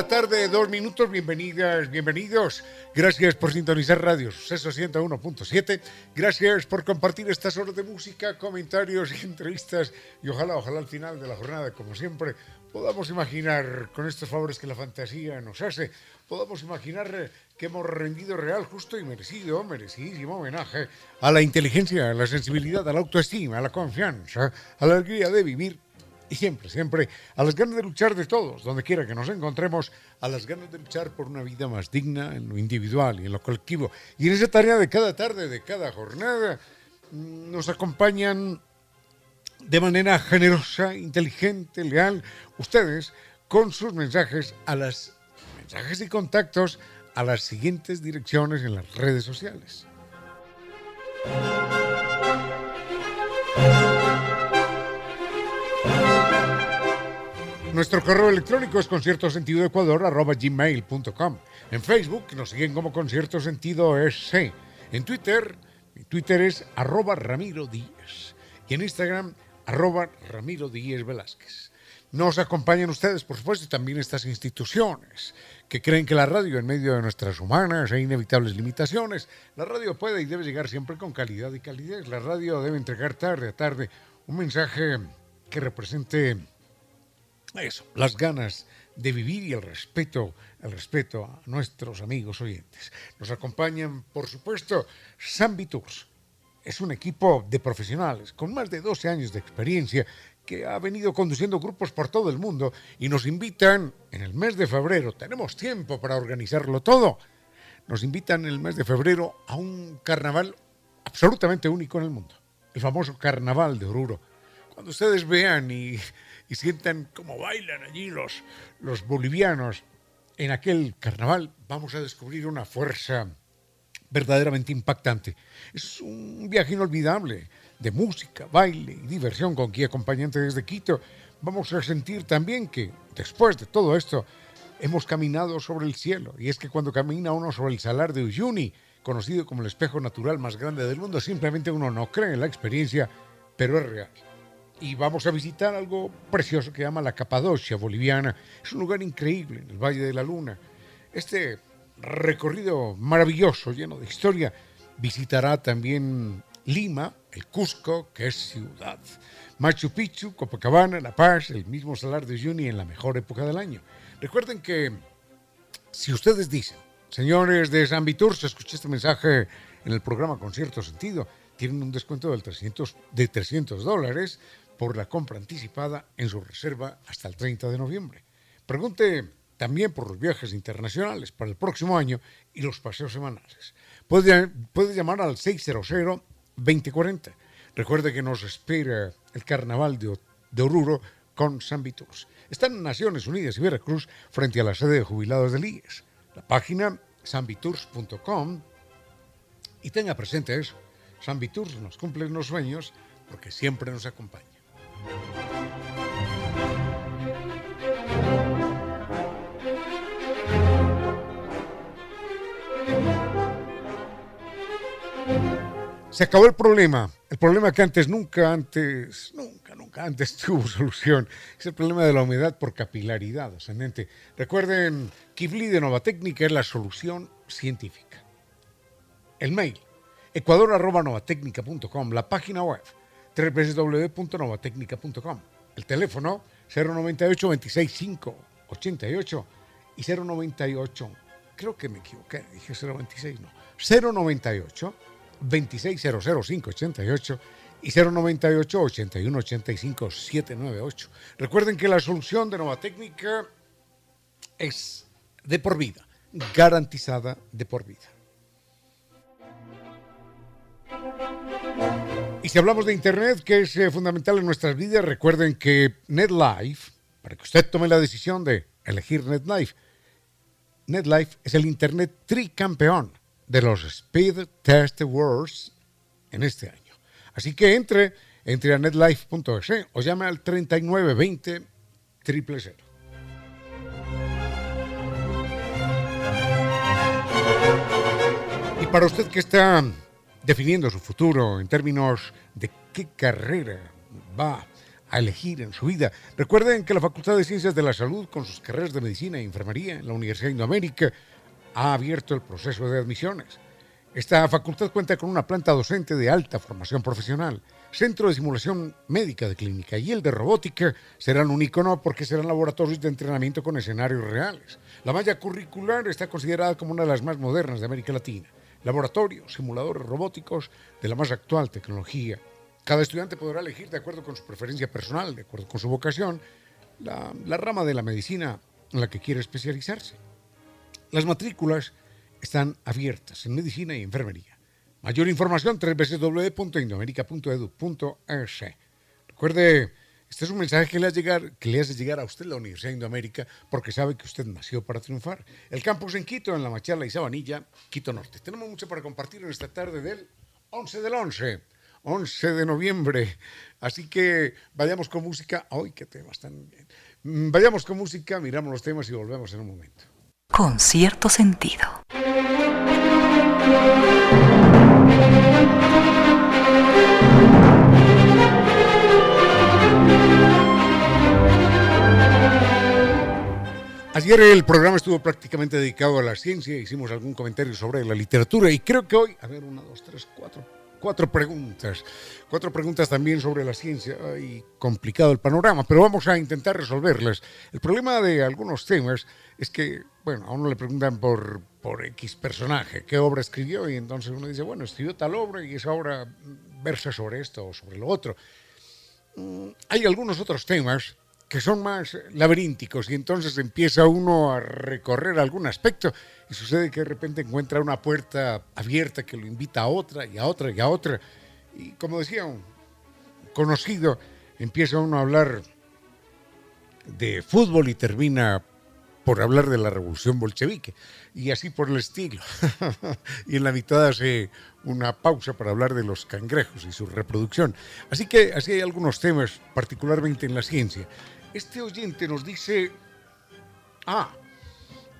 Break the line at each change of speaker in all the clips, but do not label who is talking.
La tarde, dos minutos. Bienvenidas, bienvenidos. Gracias por sintonizar Radio Suceso 101.7. Gracias por compartir estas horas de música, comentarios y entrevistas. Y ojalá, ojalá al final de la jornada, como siempre, podamos imaginar con estos favores que la fantasía nos hace, podamos imaginar que hemos rendido real, justo y merecido, merecidísimo homenaje a la inteligencia, a la sensibilidad, a la autoestima, a la confianza, a la alegría de vivir y siempre, siempre a las ganas de luchar de todos, donde quiera que nos encontremos, a las ganas de luchar por una vida más digna en lo individual y en lo colectivo. Y en esa tarea de cada tarde, de cada jornada, mm, nos acompañan de manera generosa, inteligente, leal, ustedes con sus mensajes a las mensajes y contactos a las siguientes direcciones en las redes sociales. Nuestro correo electrónico es conciertosentidoecuador.gmail.com En Facebook nos siguen como Concierto Sentido SC. En Twitter, mi Twitter es arroba Ramiro Díaz. Y en Instagram, arroba Ramiro Díaz Velázquez. Nos acompañan ustedes, por supuesto, también estas instituciones que creen que la radio, en medio de nuestras humanas e inevitables limitaciones, la radio puede y debe llegar siempre con calidad y calidez. La radio debe entregar tarde a tarde un mensaje que represente eso, las ganas de vivir y el respeto, el respeto a nuestros amigos oyentes. Nos acompañan, por supuesto, Zambi Tours. Es un equipo de profesionales con más de 12 años de experiencia que ha venido conduciendo grupos por todo el mundo y nos invitan en el mes de febrero, tenemos tiempo para organizarlo todo, nos invitan en el mes de febrero a un carnaval absolutamente único en el mundo, el famoso Carnaval de Oruro. Cuando ustedes vean y y sientan cómo bailan allí los, los bolivianos en aquel carnaval, vamos a descubrir una fuerza verdaderamente impactante. Es un viaje inolvidable de música, baile y diversión con guía acompañante desde Quito. Vamos a sentir también que después de todo esto hemos caminado sobre el cielo. Y es que cuando camina uno sobre el salar de Uyuni, conocido como el espejo natural más grande del mundo, simplemente uno no cree en la experiencia, pero es real y vamos a visitar algo precioso que llama la Capadocia boliviana. Es un lugar increíble en el Valle de la Luna. Este recorrido maravilloso, lleno de historia, visitará también Lima, el Cusco, que es ciudad, Machu Picchu, Copacabana, La Paz, el mismo Salar de Uyuni en la mejor época del año. Recuerden que si ustedes dicen, señores de San Vitur, se escuché este mensaje en el programa con cierto sentido, tienen un descuento del 300, de 300 dólares por la compra anticipada en su reserva hasta el 30 de noviembre. Pregunte también por los viajes internacionales para el próximo año y los paseos semanales. Puede, puede llamar al 600-2040. Recuerde que nos espera el carnaval de, Oruro con San Viturs. Están Naciones Unidas y Veracruz frente a la sede de jubilados del IES. La página sanviturs.com y tenga presente eso. San Viturs nos cumple los sueños porque siempre nos acompaña. Se acabó el problema. El problema que antes, nunca antes, nunca, nunca antes tuvo solución. Es el problema de la humedad por capilaridad ascendente. Recuerden, Kivli de Nova Técnica es la solución científica. El mail, ecuador.novatecnica.com, la página web, www.novatecnica.com. El teléfono 098 265 88 y 098. Creo que me equivoqué, dije 026, no. 098 2600588 y 098 8185 798. Recuerden que la solución de Nova Técnica es de por vida, garantizada de por vida. Si hablamos de Internet, que es eh, fundamental en nuestras vidas, recuerden que NetLife, para que usted tome la decisión de elegir NetLife, NetLife es el Internet tricampeón de los Speed Test Awards en este año. Así que entre, entre a netlife.es o llame al 3920 000. Y para usted que está definiendo su futuro en términos qué carrera va a elegir en su vida. Recuerden que la Facultad de Ciencias de la Salud, con sus carreras de medicina e enfermería en la Universidad de Indoamérica, ha abierto el proceso de admisiones. Esta facultad cuenta con una planta docente de alta formación profesional, centro de simulación médica de clínica y el de robótica serán un icono porque serán laboratorios de entrenamiento con escenarios reales. La malla curricular está considerada como una de las más modernas de América Latina laboratorios, simuladores robóticos de la más actual tecnología. Cada estudiante podrá elegir de acuerdo con su preferencia personal, de acuerdo con su vocación, la, rama de la medicina en la que quiere especializarse. Las matrículas están abiertas en medicina y enfermería. Mayor información www.indoamerica.edu.es. Recuerde este es un mensaje que le, hace llegar, que le hace llegar a usted la Universidad de Indoamérica porque sabe que usted nació para triunfar. El campus en Quito, en La Machala y Sabanilla, Quito Norte. Tenemos mucho para compartir en esta tarde del 11 del 11, 11 de noviembre. Así que vayamos con música. ¡Ay, qué temas tan bien! Mm, vayamos con música, miramos los temas y volvemos en un momento.
Con cierto sentido.
Ayer el programa estuvo prácticamente dedicado a la ciencia, hicimos algún comentario sobre la literatura y creo que hoy, a ver, una, dos, tres, cuatro, cuatro preguntas, cuatro preguntas también sobre la ciencia y complicado el panorama, pero vamos a intentar resolverlas. El problema de algunos temas es que, bueno, a uno le preguntan por, por X personaje, qué obra escribió y entonces uno dice, bueno, escribió tal obra y esa obra versa sobre esto o sobre lo otro. Mm, hay algunos otros temas que son más laberínticos y entonces empieza uno a recorrer algún aspecto y sucede que de repente encuentra una puerta abierta que lo invita a otra y a otra y a otra. Y como decía un conocido, empieza uno a hablar de fútbol y termina por hablar de la revolución bolchevique y así por el estilo. y en la mitad hace una pausa para hablar de los cangrejos y su reproducción. Así que así hay algunos temas, particularmente en la ciencia. Este oyente nos dice, ah,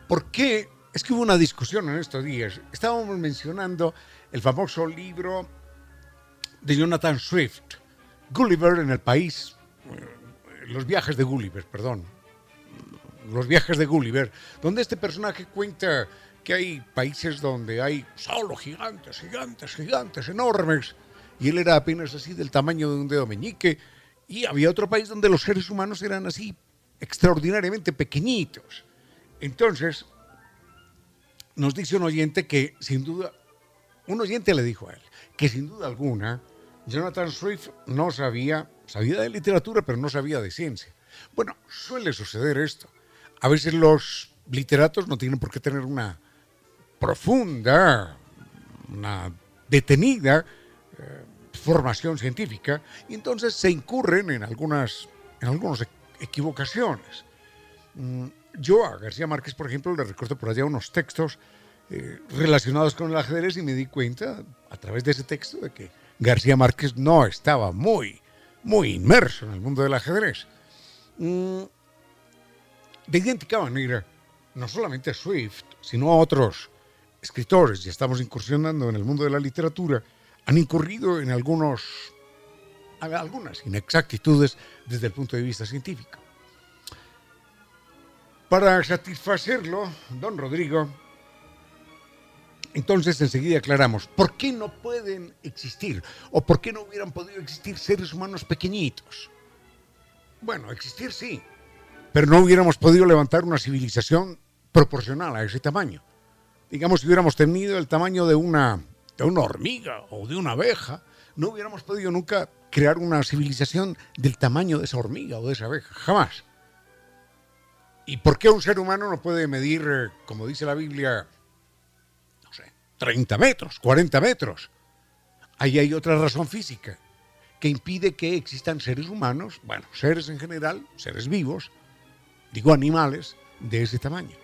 ¿por qué? Es que hubo una discusión en estos días. Estábamos mencionando el famoso libro de Jonathan Swift, Gulliver en el país, eh, los viajes de Gulliver, perdón, los viajes de Gulliver, donde este personaje cuenta que hay países donde hay solo gigantes, gigantes, gigantes, enormes, y él era apenas así del tamaño de un dedo meñique, y había otro país donde los seres humanos eran así extraordinariamente pequeñitos. Entonces, nos dice un oyente que sin duda, un oyente le dijo a él, que sin duda alguna, Jonathan Swift no sabía, sabía de literatura, pero no sabía de ciencia. Bueno, suele suceder esto. A veces los literatos no tienen por qué tener una profunda, una detenida eh, formación científica y entonces se incurren en algunas, en algunas equivocaciones. Mm, yo a García Márquez, por ejemplo, le recuerdo por allá unos textos eh, relacionados con el ajedrez y me di cuenta a través de ese texto de que García Márquez no estaba muy, muy inmerso en el mundo del ajedrez. Mm, de idéntica manera, no solamente a Swift, sino a otros escritores, y estamos incursionando en el mundo de la literatura, han incurrido en algunos, algunas inexactitudes desde el punto de vista científico. Para satisfacerlo, don Rodrigo, entonces enseguida aclaramos, ¿por qué no pueden existir o por qué no hubieran podido existir seres humanos pequeñitos? Bueno, existir sí, pero no hubiéramos podido levantar una civilización proporcional a ese tamaño. Digamos, si hubiéramos tenido el tamaño de una de una hormiga o de una abeja, no hubiéramos podido nunca crear una civilización del tamaño de esa hormiga o de esa abeja, jamás. ¿Y por qué un ser humano no puede medir, eh, como dice la Biblia, no sé, 30 metros, 40 metros? Ahí hay otra razón física. que impide que existan seres humanos, bueno, seres en general, seres vivos, digo animales, de ese tamaño.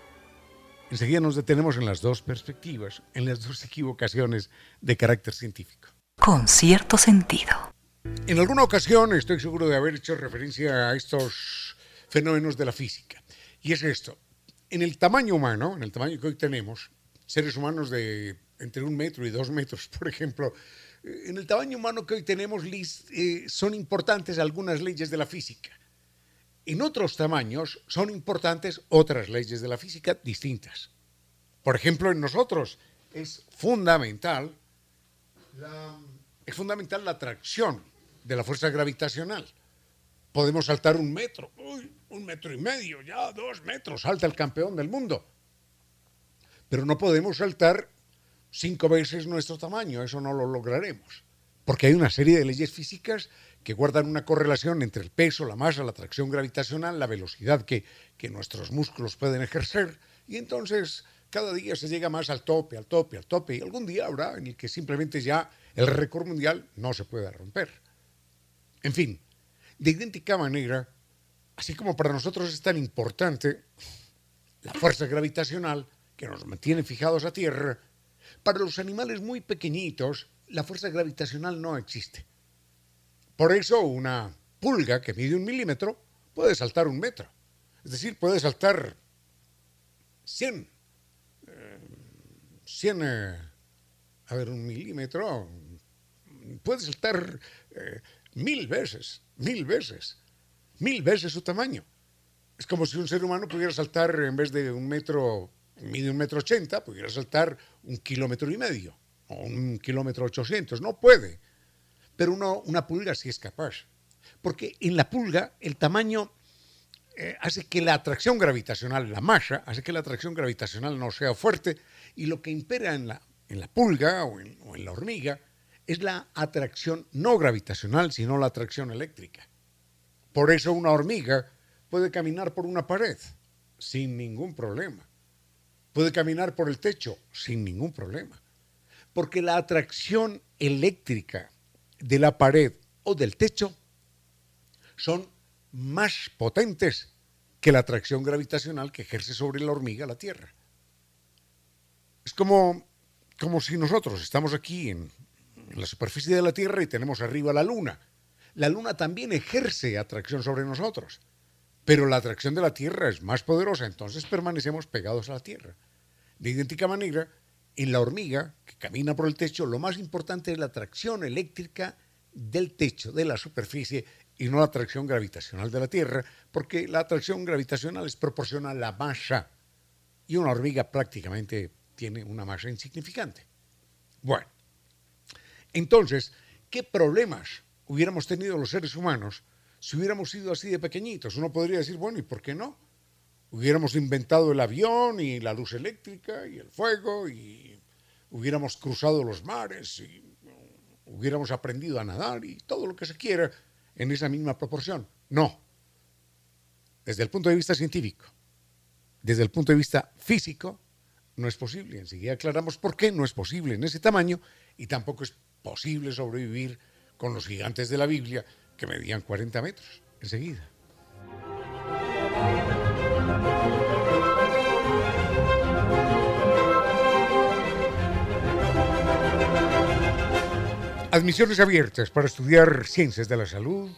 Enseguida nos detenemos en las dos perspectivas, en las dos equivocaciones de carácter científico.
Con cierto sentido.
En alguna ocasión estoy seguro de haber hecho referencia a estos fenómenos de la física. Y es esto. En el tamaño humano, en el tamaño que hoy tenemos, seres humanos de entre un metro y dos metros, por ejemplo, en el tamaño humano que hoy tenemos eh, son importantes algunas leyes de la física. En otros tamaños son importantes otras leyes de la física distintas. Por ejemplo, en nosotros es fundamental la, es fundamental la atracción de la fuerza gravitacional. Podemos saltar un metro, un metro y medio, ya dos metros, salta el campeón del mundo. Pero no podemos saltar cinco veces nuestro tamaño, eso no lo lograremos, porque hay una serie de leyes físicas que guardan una correlación entre el peso, la masa, la atracción gravitacional, la velocidad que, nuestros músculos pueden ejercer, y entonces cada día se llega más al tope, al tope, al tope, y algún día habrá en el que simplemente ya el récord mundial no se pueda romper. En fin, de idéntica manera, así como para nosotros es tan importante la fuerza gravitacional que nos mantiene fijados a tierra, para los animales muy pequeñitos, la fuerza gravitacional no existe. Por eso una pulga que mide un milímetro puede saltar un metro. Es decir, puede saltar 100. 100, eh, a ver, un milímetro. Puede saltar eh, mil veces, mil veces, mil veces su tamaño. Es como si un ser humano pudiera saltar en vez de un metro mide un metro ochenta, pudiera saltar un kilómetro y medio o un kilómetro ochocientos. No puede. Pero una pulga sí es capaz. Porque en la pulga el tamaño eh, hace que la atracción gravitacional, la masa, hace que la atracción gravitacional no sea fuerte y lo que impera en la, en la pulga o en, o en la hormiga es la atracción no gravitacional, sino la atracción eléctrica. Por eso una hormiga puede caminar por una pared sin ningún problema puede caminar por el techo sin ningún problema. Porque la atracción eléctrica de la pared o del techo son más potentes que la atracción gravitacional que ejerce sobre la hormiga la Tierra. Es como, como si nosotros estamos aquí en, en la superficie de la Tierra y tenemos arriba la Luna. La Luna también ejerce atracción sobre nosotros, pero la atracción de la Tierra es más poderosa, entonces permanecemos pegados a la Tierra. De idéntica manera, en la hormiga que camina por el techo, lo más importante es la atracción eléctrica del techo, de la superficie, y no la atracción gravitacional de la Tierra, porque la atracción gravitacional es proporcional a la masa, y una hormiga prácticamente tiene una masa insignificante. Bueno, entonces, ¿qué problemas hubiéramos tenido los seres humanos si hubiéramos sido así de pequeñitos? Uno podría decir, bueno, ¿y por qué no? Hubiéramos inventado el avión y la luz eléctrica y el fuego y hubiéramos cruzado los mares y hubiéramos aprendido a nadar y todo lo que se quiera en esa misma proporción. No. Desde el punto de vista científico, desde el punto de vista físico, no es posible. Enseguida aclaramos por qué no es posible en ese tamaño y tampoco es posible sobrevivir con los gigantes de la Biblia que medían 40 metros. Enseguida. Admisiones abiertas para estudiar ciencias de la salud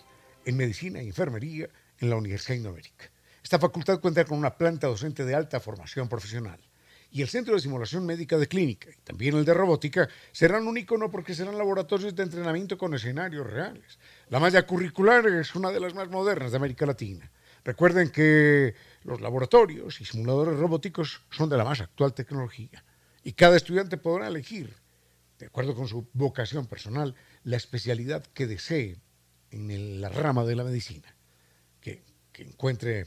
en medicina e enfermería en la Universidad Indoamérica. Esta facultad cuenta con una planta docente de alta formación profesional. Y el Centro de Simulación Médica de Clínica y también el de Robótica serán un icono porque serán laboratorios de entrenamiento con escenarios reales. La malla curricular es una de las más modernas de América Latina. Recuerden que los laboratorios y simuladores robóticos son de la más actual tecnología y cada estudiante podrá elegir de acuerdo con su vocación personal, la especialidad que desee en la rama de la medicina, que, encuentre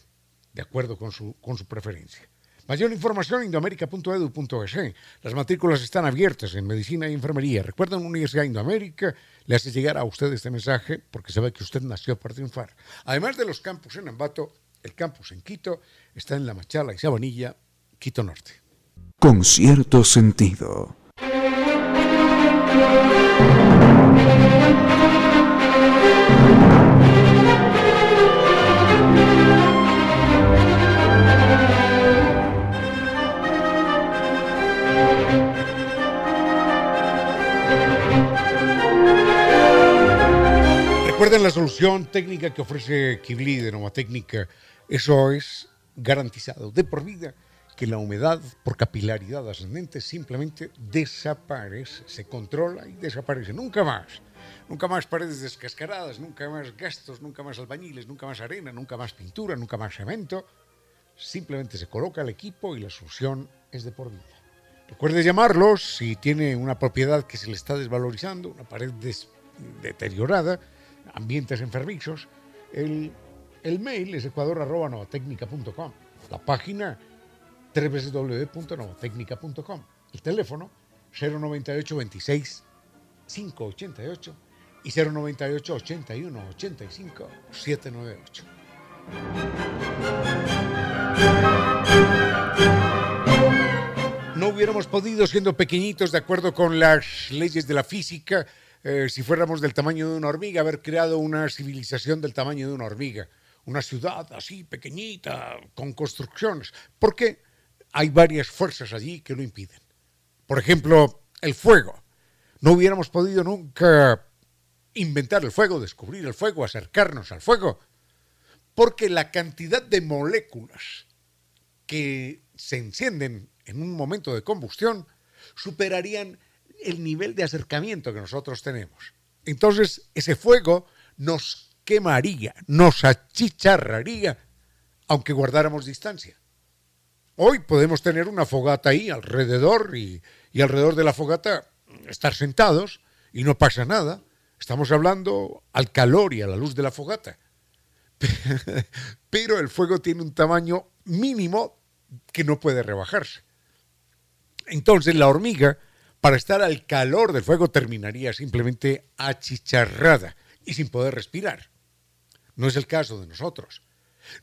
de acuerdo con su, con su preferencia. Mayor información en indoamerica.edu.es. Las matrículas están abiertas en medicina y enfermería. Recuerden, Universidad Indoamérica le hace llegar a usted este mensaje porque sabe que usted nació para triunfar. Además de los campus en Ambato, el campus en Quito está en La Machala y Sabanilla, Quito Norte.
Con cierto sentido.
Recuerden la solución técnica que ofrece Kibli de Nova Técnica. Eso es garantizado de por vida que la humedad por capilaridad ascendente simplemente desaparece, se controla y desaparece. Nunca más. Nunca más paredes descascaradas, nunca más gastos, nunca más albañiles, nunca más arena, nunca más pintura, nunca más cemento. Simplemente se coloca el equipo y la solución es de por vida. Recuerde llamarlos si tiene una propiedad que se le está desvalorizando, una pared deteriorada ambientes enfermizos. El, mail es ecuador.novatecnica.com. La página www.novatecnica.com. El teléfono 098 26 588 y 098 81 85 798. No hubiéramos podido, siendo pequeñitos, de acuerdo con las leyes de la física, eh, si fuéramos del tamaño de una hormiga, haber creado una civilización del tamaño de una hormiga, una ciudad así pequeñita, con construcciones, porque hay varias fuerzas allí que lo impiden. Por ejemplo, el fuego. No hubiéramos podido nunca inventar el fuego, descubrir el fuego, acercarnos al fuego, porque la cantidad de moléculas que se encienden en un momento de combustión superarían el nivel de acercamiento que nosotros tenemos. Entonces, ese fuego nos quemaría, nos achicharraría, aunque guardáramos distancia. Hoy podemos tener una fogata ahí alrededor y, alrededor de la fogata estar sentados y no pasa nada. Estamos hablando al calor y a la luz de la fogata. Pero el fuego tiene un tamaño mínimo que no puede rebajarse. Entonces la hormiga para estar al calor del fuego terminaría simplemente achicharrada y sin poder respirar. No es el caso de nosotros.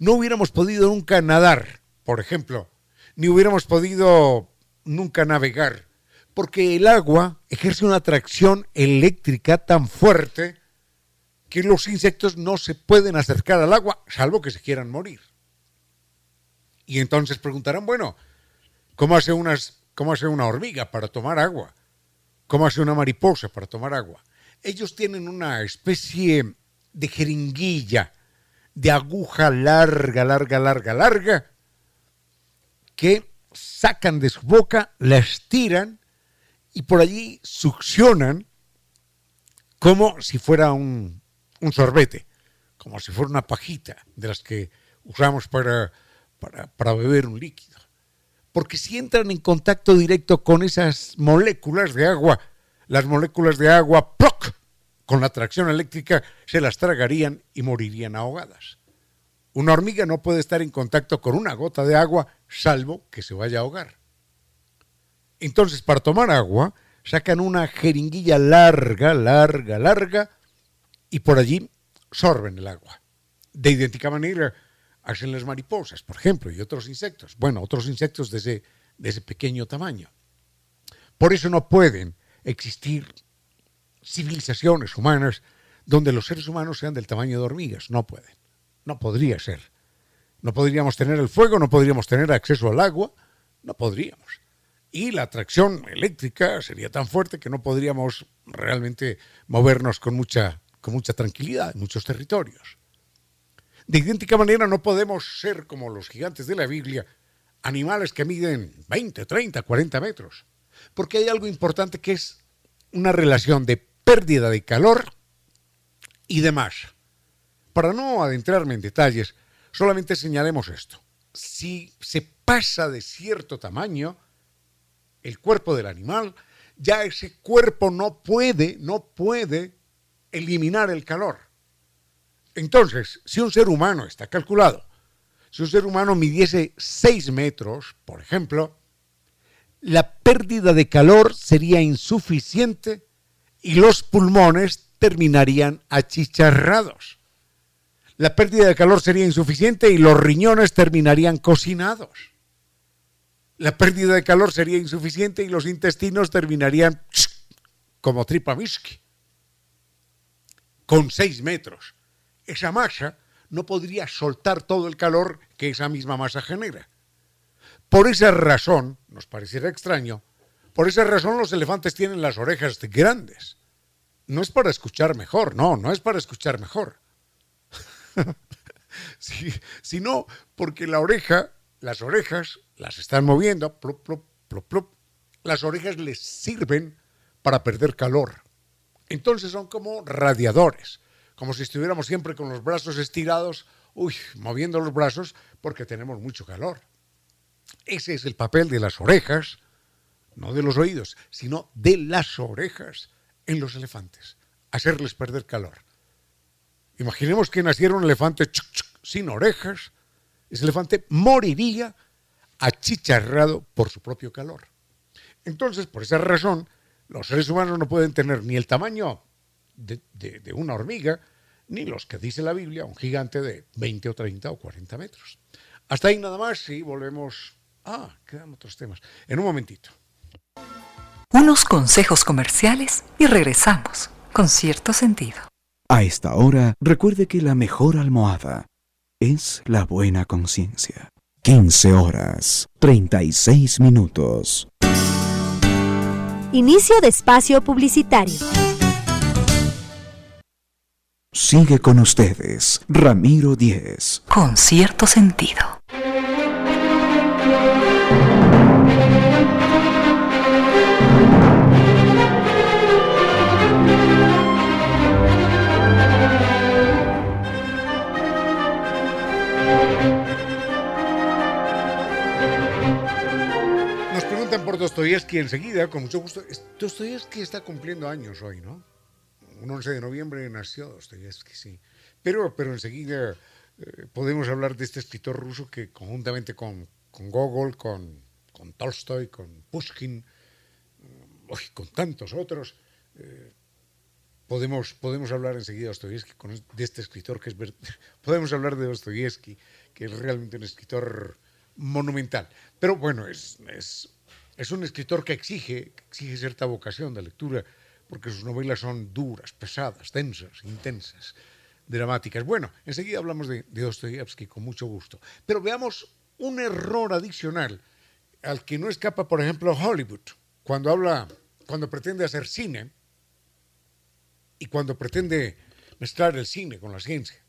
No hubiéramos podido nunca nadar, por ejemplo, ni hubiéramos podido nunca navegar, porque el agua ejerce una atracción eléctrica tan fuerte que los insectos no se pueden acercar al agua, salvo que se quieran morir. Y entonces preguntarán, bueno, ¿cómo hace unas ¿Cómo hace una hormiga para tomar agua? ¿Cómo hace una mariposa para tomar agua? Ellos tienen una especie de jeringuilla, de aguja larga, larga, larga, larga, que sacan de su boca, la estiran y por allí succionan como si fuera un, sorbete, como si fuera una pajita de las que usamos para, para beber un líquido porque si entran en contacto directo con esas moléculas de agua, las moléculas de agua, con la tracción eléctrica, se las tragarían y morirían ahogadas. Una hormiga no puede estar en contacto con una gota de agua, salvo que se vaya a ahogar. Entonces, para tomar agua, sacan una jeringuilla larga, larga, larga, y por allí sorben el agua. De idéntica manera, hacen las mariposas, por ejemplo, y otros insectos. Bueno, otros insectos de ese, de ese pequeño tamaño. Por eso no pueden existir civilizaciones humanas donde los seres humanos sean del tamaño de hormigas. No pueden. No podría ser. No podríamos tener el fuego, no podríamos tener acceso al agua, no podríamos. Y la atracción eléctrica sería tan fuerte que no podríamos realmente movernos con mucha, con mucha tranquilidad en muchos territorios. De idéntica manera no podemos ser como los gigantes de la Biblia, animales que miden 20, 30, 40 metros, porque hay algo importante que es una relación de pérdida de calor y de masa. Para no adentrarme en detalles, solamente señalemos esto. Si se pasa de cierto tamaño, el cuerpo del animal, ya ese cuerpo no puede, no puede eliminar el calor. Entonces, si un ser humano, está calculado, si un ser humano midiese 6 metros, por ejemplo, la pérdida de calor sería insuficiente y los pulmones terminarían achicharrados. La pérdida de calor sería insuficiente y los riñones terminarían cocinados. La pérdida de calor sería insuficiente y los intestinos terminarían como tripa con 6 metros esa masa no podría soltar todo el calor que esa misma masa genera. Por esa razón, nos pareciera extraño, por esa razón los elefantes tienen las orejas grandes. no es para escuchar mejor, no, no es para escuchar mejor. sí, sino porque la oreja, las orejas las están moviendo, plop, plop, plop. Las orejas les sirven para perder calor. Entonces son como radiadores, como si estuviéramos siempre con los brazos estirados, uy, moviendo los brazos porque tenemos mucho calor. Ese es el papel de las orejas, no de los oídos, sino de las orejas en los elefantes, hacerles perder calor. Imaginemos que naciera un elefante sin orejas, ese elefante moriría achicharrado por su propio calor. Entonces, por esa razón, los seres humanos no pueden tener ni el tamaño de, una hormiga, ni los que dice la Biblia, un gigante de 20 o 30 o 40 metros. Hasta ahí nada más y volvemos. Ah, quedan otros temas. En un momentito.
Unos consejos comerciales y regresamos con cierto sentido.
A esta hora, recuerde que la mejor almohada es la buena conciencia. 15 horas, 36 minutos.
Inicio de espacio publicitario.
Sigue con ustedes, Ramiro Díez.
Con cierto sentido.
por Dostoyevsky enseguida, con mucho gusto. Dostoyevsky está cumpliendo años hoy, ¿no? Un 11 de noviembre nació Dostoyevsky, sí. Pero, pero enseguida eh, podemos hablar de este escritor ruso que conjuntamente con, con Gogol, con, con Tolstoy, con Pushkin, mm, con tantos otros, eh, podemos, podemos hablar enseguida de Dostoyevsky, de este escritor que es... Podemos hablar de Dostoyevsky, que es realmente un escritor monumental. Pero bueno, es, es es un escritor que exige, exige cierta vocación de lectura, porque sus novelas son duras, pesadas, tensas, intensas, dramáticas. Bueno, enseguida hablamos de, de Dostoyevsky con mucho gusto. Pero veamos un error adicional al que no escapa, por ejemplo, Hollywood, cuando habla, cuando pretende hacer cine y cuando pretende mezclar el cine con la ciencia.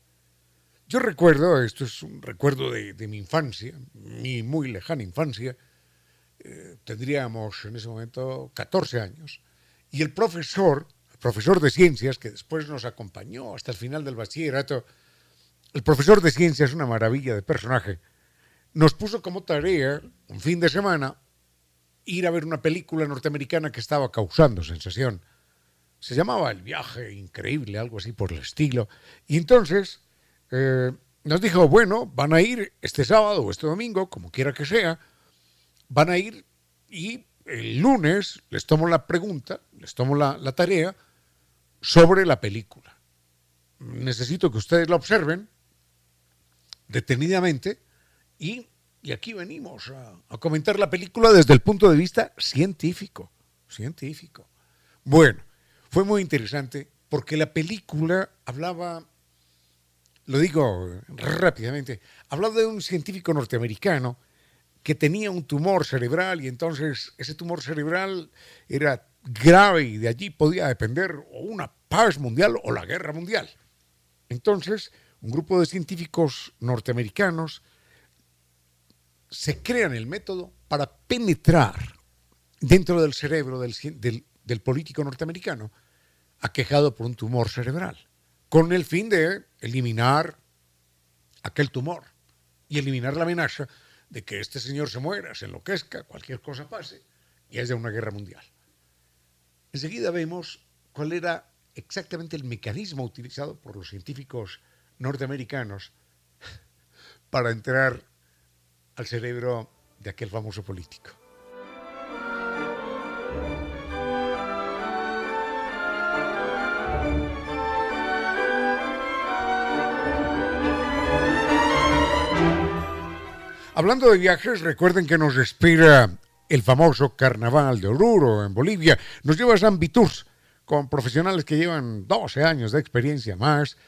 Yo recuerdo, esto es un recuerdo de, de mi infancia, mi muy lejana infancia, eh, tendríamos en ese momento 14 años, y el profesor, el profesor de ciencias, que después nos acompañó hasta el final del bachillerato, el profesor de ciencias, una maravilla de personaje, nos puso como tarea, un fin de semana, ir a ver una película norteamericana que estaba causando sensación. Se llamaba El viaje increíble, algo así por el estilo. Y entonces eh, nos dijo, bueno, van a ir este sábado o este domingo, como quiera que sea, van a ir y el lunes les tomo la pregunta, les tomo la, tarea sobre la película. Necesito que ustedes la observen detenidamente y, aquí venimos a, a, comentar la película desde el punto de vista científico. Científico. Bueno, fue muy interesante porque la película hablaba, lo digo rápidamente, hablaba de un científico norteamericano que tenía un tumor cerebral y entonces ese tumor cerebral era grave y de allí podía depender o una paz mundial o la guerra mundial. Entonces, un grupo de científicos norteamericanos se crean el método para penetrar dentro del cerebro del, del político norteamericano aquejado por un tumor cerebral, con el fin de eliminar aquel tumor y eliminar la amenaza de que este señor se muera, se enloquezca, cualquier cosa pase y haya una guerra mundial. Enseguida vemos cuál era exactamente el mecanismo utilizado por los científicos norteamericanos para entrar al cerebro de aquel famoso político. Hablando de viajes, recuerden que nos espera el famoso Carnaval de Oruro en Bolivia. Nos lleva a San Viturs con profesionales que llevan 12 años de experiencia más,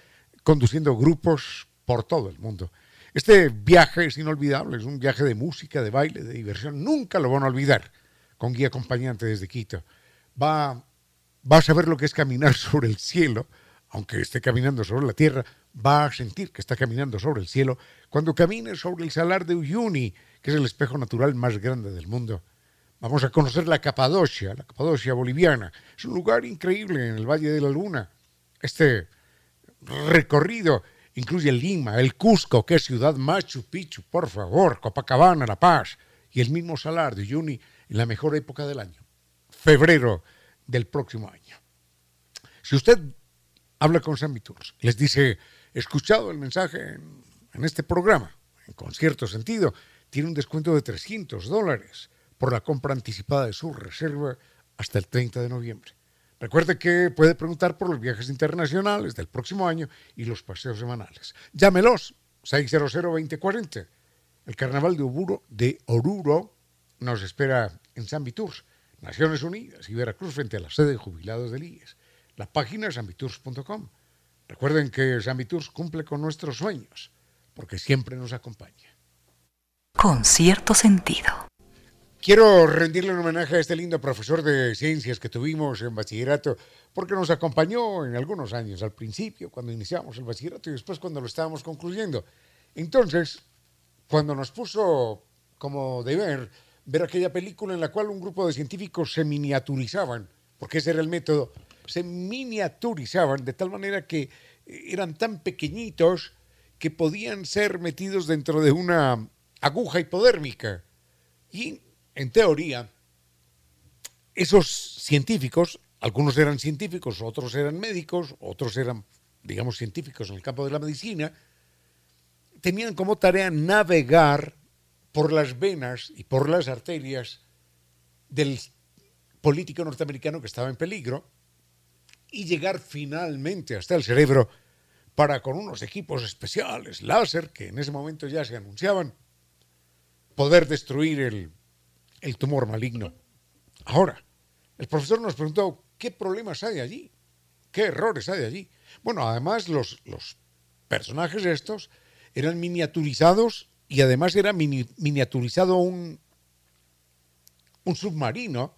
conduciendo grupos por todo el mundo. Este viaje es inolvidable, es un viaje de música, de baile, de diversión. Nunca lo van a olvidar con guía acompañante desde Quito. Va va a saber lo que es caminar sobre el cielo, aunque esté caminando sobre la tierra, va a sentir que está caminando sobre el cielo cuando camine sobre el salar de Uyuni, que es el espejo natural más grande del mundo. Vamos a conocer la Capadocia, la Capadocia boliviana. Es un lugar increíble en el Valle de la Luna. Este recorrido incluye Lima, el Cusco, que es ciudad Machu Picchu, por favor, Copacabana, La Paz, y el mismo Salar de Uyuni en la mejor época del año, febrero del próximo año. Si usted habla con Sammy Tours, les dice, escuchado el mensaje en, este programa, con cierto sentido, tiene un descuento de 300 dólares por la compra anticipada de su reserva hasta el 30 de noviembre. Recuerde que puede preguntar por los viajes internacionales del próximo año y los paseos semanales. Llámelos 600-2040. El carnaval de, Oburo, de Oruro nos espera en San Viturs, Naciones Unidas y Veracruz frente a la sede de jubilados del IES. La página es sanviturs.com. Recuerden que San Viturs cumple con nuestros sueños porque siempre nos acompaña.
Con cierto sentido.
Quiero rendirle un homenaje a este lindo profesor de ciencias que tuvimos en bachillerato, porque nos acompañó en algunos años, al principio, cuando iniciamos el bachillerato y después cuando lo estábamos concluyendo. Entonces, cuando nos puso como deber ver aquella película en la cual un grupo de científicos se miniaturizaban, porque ese era el método, se miniaturizaban de tal manera que eran tan pequeñitos que podían ser metidos dentro de una aguja hipodérmica. Y en teoría, esos científicos, algunos eran científicos, otros eran médicos, otros eran, digamos, científicos en el campo de la medicina, tenían como tarea navegar por las venas y por las arterias del político norteamericano que estaba en peligro y llegar finalmente hasta el cerebro para con unos equipos especiales, láser, que en ese momento ya se anunciaban, poder destruir el el tumor maligno. Ahora, el profesor nos preguntó, ¿qué problemas hay allí? ¿Qué errores hay allí? Bueno, además los, los personajes estos eran miniaturizados y además era miniaturizado un, un submarino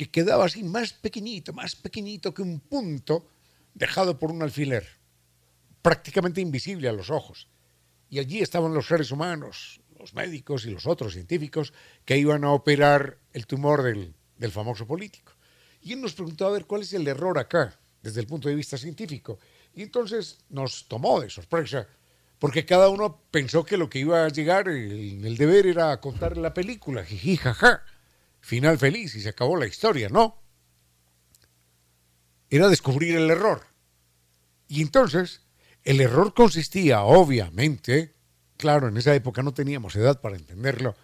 que quedaba así más pequeñito, más pequeñito que un punto dejado por un alfiler, prácticamente invisible a los ojos. Y allí estaban los seres humanos, los médicos y los otros científicos que iban a operar el tumor del, del famoso político. Y él nos preguntó a ver cuál es el error acá, desde el punto de vista científico. Y entonces nos tomó de sorpresa, porque cada uno pensó que lo que iba a llegar, el, el deber era contar la película, jiji, jaja, final feliz y se acabó la historia, ¿no? Era descubrir el error. Y entonces, el error consistía, obviamente, claro, en esa época no teníamos edad para entenderlo,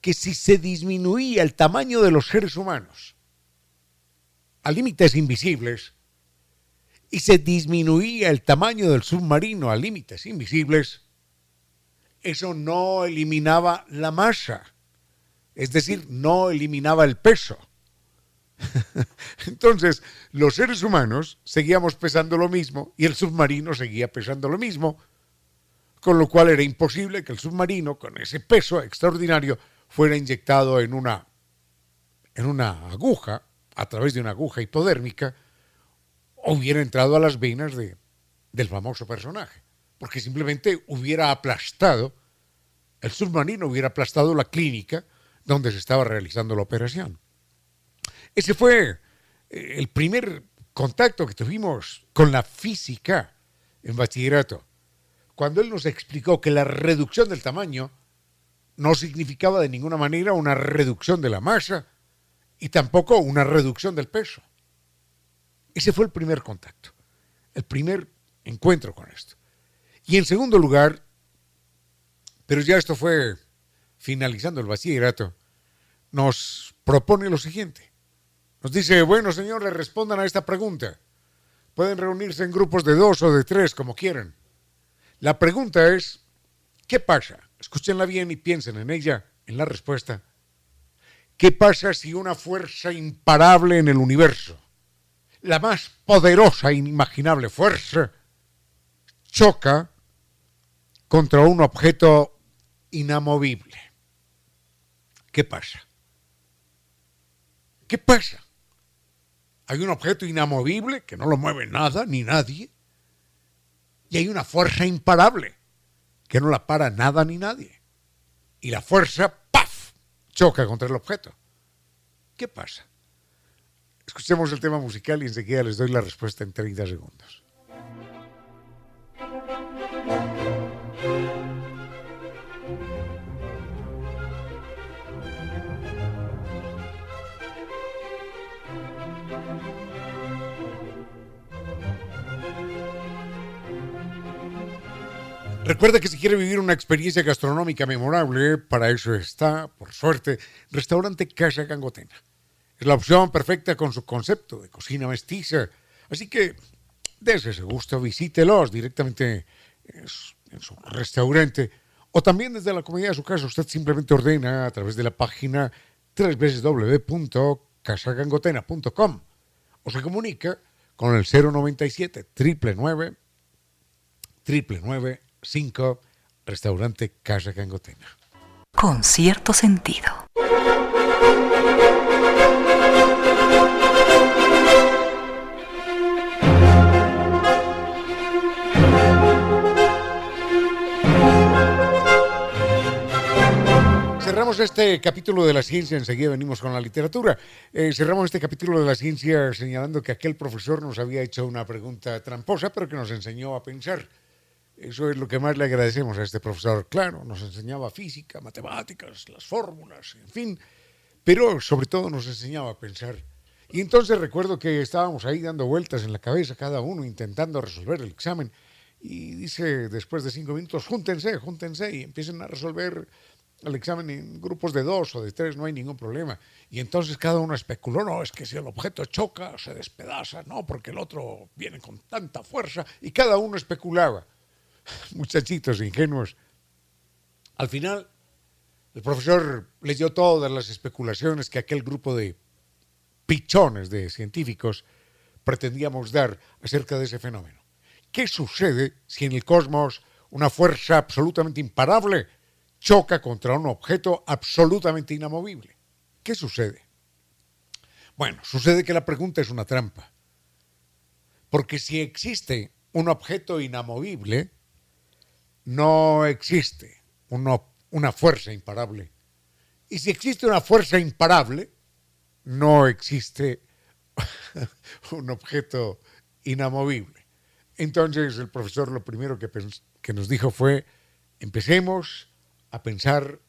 que si se disminuía el tamaño de los seres humanos a límites invisibles y se disminuía el tamaño del submarino a límites invisibles, eso no eliminaba la masa, es decir, no eliminaba el peso. Entonces, los seres humanos seguíamos pesando lo mismo y el submarino seguía pesando lo mismo, con lo cual era imposible que el submarino, con ese peso extraordinario, fuera inyectado en una, en una aguja, a través de una aguja hipodérmica, o hubiera entrado a las venas de, del famoso personaje, porque simplemente hubiera aplastado, el submarino hubiera aplastado la clínica donde se estaba realizando la operación. Ese fue eh, el primer contacto que tuvimos con la física en bachillerato cuando él nos explicó que la reducción del tamaño no significaba de ninguna manera una reducción de la masa y tampoco una reducción del peso. Ese fue el primer contacto, el primer encuentro con esto. Y en segundo lugar, pero ya esto fue finalizando el bachillerato, nos propone lo siguiente. Nos dice, bueno señores, respondan a esta pregunta. Pueden reunirse en grupos de dos o de tres, como quieran. La pregunta es, ¿qué pasa? Escúchenla bien y piensen en ella, en la respuesta. ¿Qué pasa si una fuerza imparable en el universo, la más poderosa e inimaginable fuerza, choca contra un objeto inamovible? ¿Qué pasa? ¿Qué pasa? Hay un objeto inamovible que no lo mueve nada ni nadie. Y hay una fuerza imparable que no la para nada ni nadie. Y la fuerza, ¡paf!, choca contra el objeto. ¿Qué pasa? Escuchemos el tema musical y enseguida les doy la respuesta en 30 segundos. Recuerda que si quiere vivir una experiencia gastronómica memorable, para eso está, por suerte, Restaurante Casa Gangotena. Es la opción perfecta con su concepto de cocina mestiza. Así que, desde ese gusto, visítelos directamente en su restaurante o también desde la comodidad de su casa. Usted simplemente ordena a través de la página www.casagangotena.com o se comunica con el 097 999 999 5, restaurante Casa Cangotena.
Con cierto sentido.
Cerramos este capítulo de la ciencia, enseguida venimos con la literatura. Eh, cerramos este capítulo de la ciencia señalando que aquel profesor nos había hecho una pregunta tramposa, pero que nos enseñó a pensar. Eso es lo que más le agradecemos a este profesor. Claro, nos enseñaba física, matemáticas, las fórmulas, en fin, pero sobre todo nos enseñaba a pensar. Y entonces recuerdo que estábamos ahí dando vueltas en la cabeza cada uno intentando resolver el examen. Y dice después de cinco minutos, júntense, júntense y empiecen a resolver el examen en grupos de dos o de tres, no hay ningún problema. Y entonces cada uno especuló, no, es que si el objeto choca, se despedaza, no, porque el otro viene con tanta fuerza, y cada uno especulaba. muchachitos ingenuos. Al final, el profesor leyó todas las especulaciones que aquel grupo de pichones de científicos pretendíamos dar acerca de ese fenómeno. ¿Qué sucede si en el cosmos una fuerza absolutamente imparable choca contra un objeto absolutamente inamovible? ¿Qué sucede? Bueno, sucede que la pregunta es una trampa. Porque si existe un objeto inamovible, no existe una fuerza imparable. Y si existe una fuerza imparable, no existe un objeto inamovible. Entonces el profesor lo primero que, que nos dijo fue, empecemos a pensar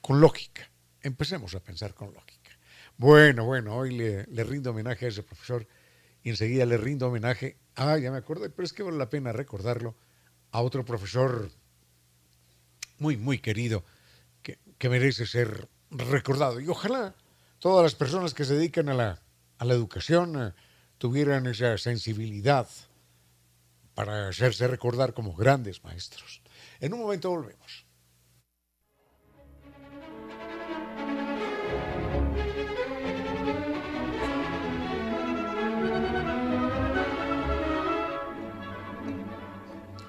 con lógica. Empecemos a pensar con lógica. Bueno, bueno, hoy le, le, rindo homenaje a ese profesor y enseguida le rindo homenaje, ah, ya me acordé, pero es que vale la pena recordarlo, a otro profesor muy, muy querido, que, merece ser recordado. Y ojalá todas las personas que se dedican a la, a la educación eh, tuvieran esa sensibilidad para hacerse recordar como grandes maestros. En un momento volvemos.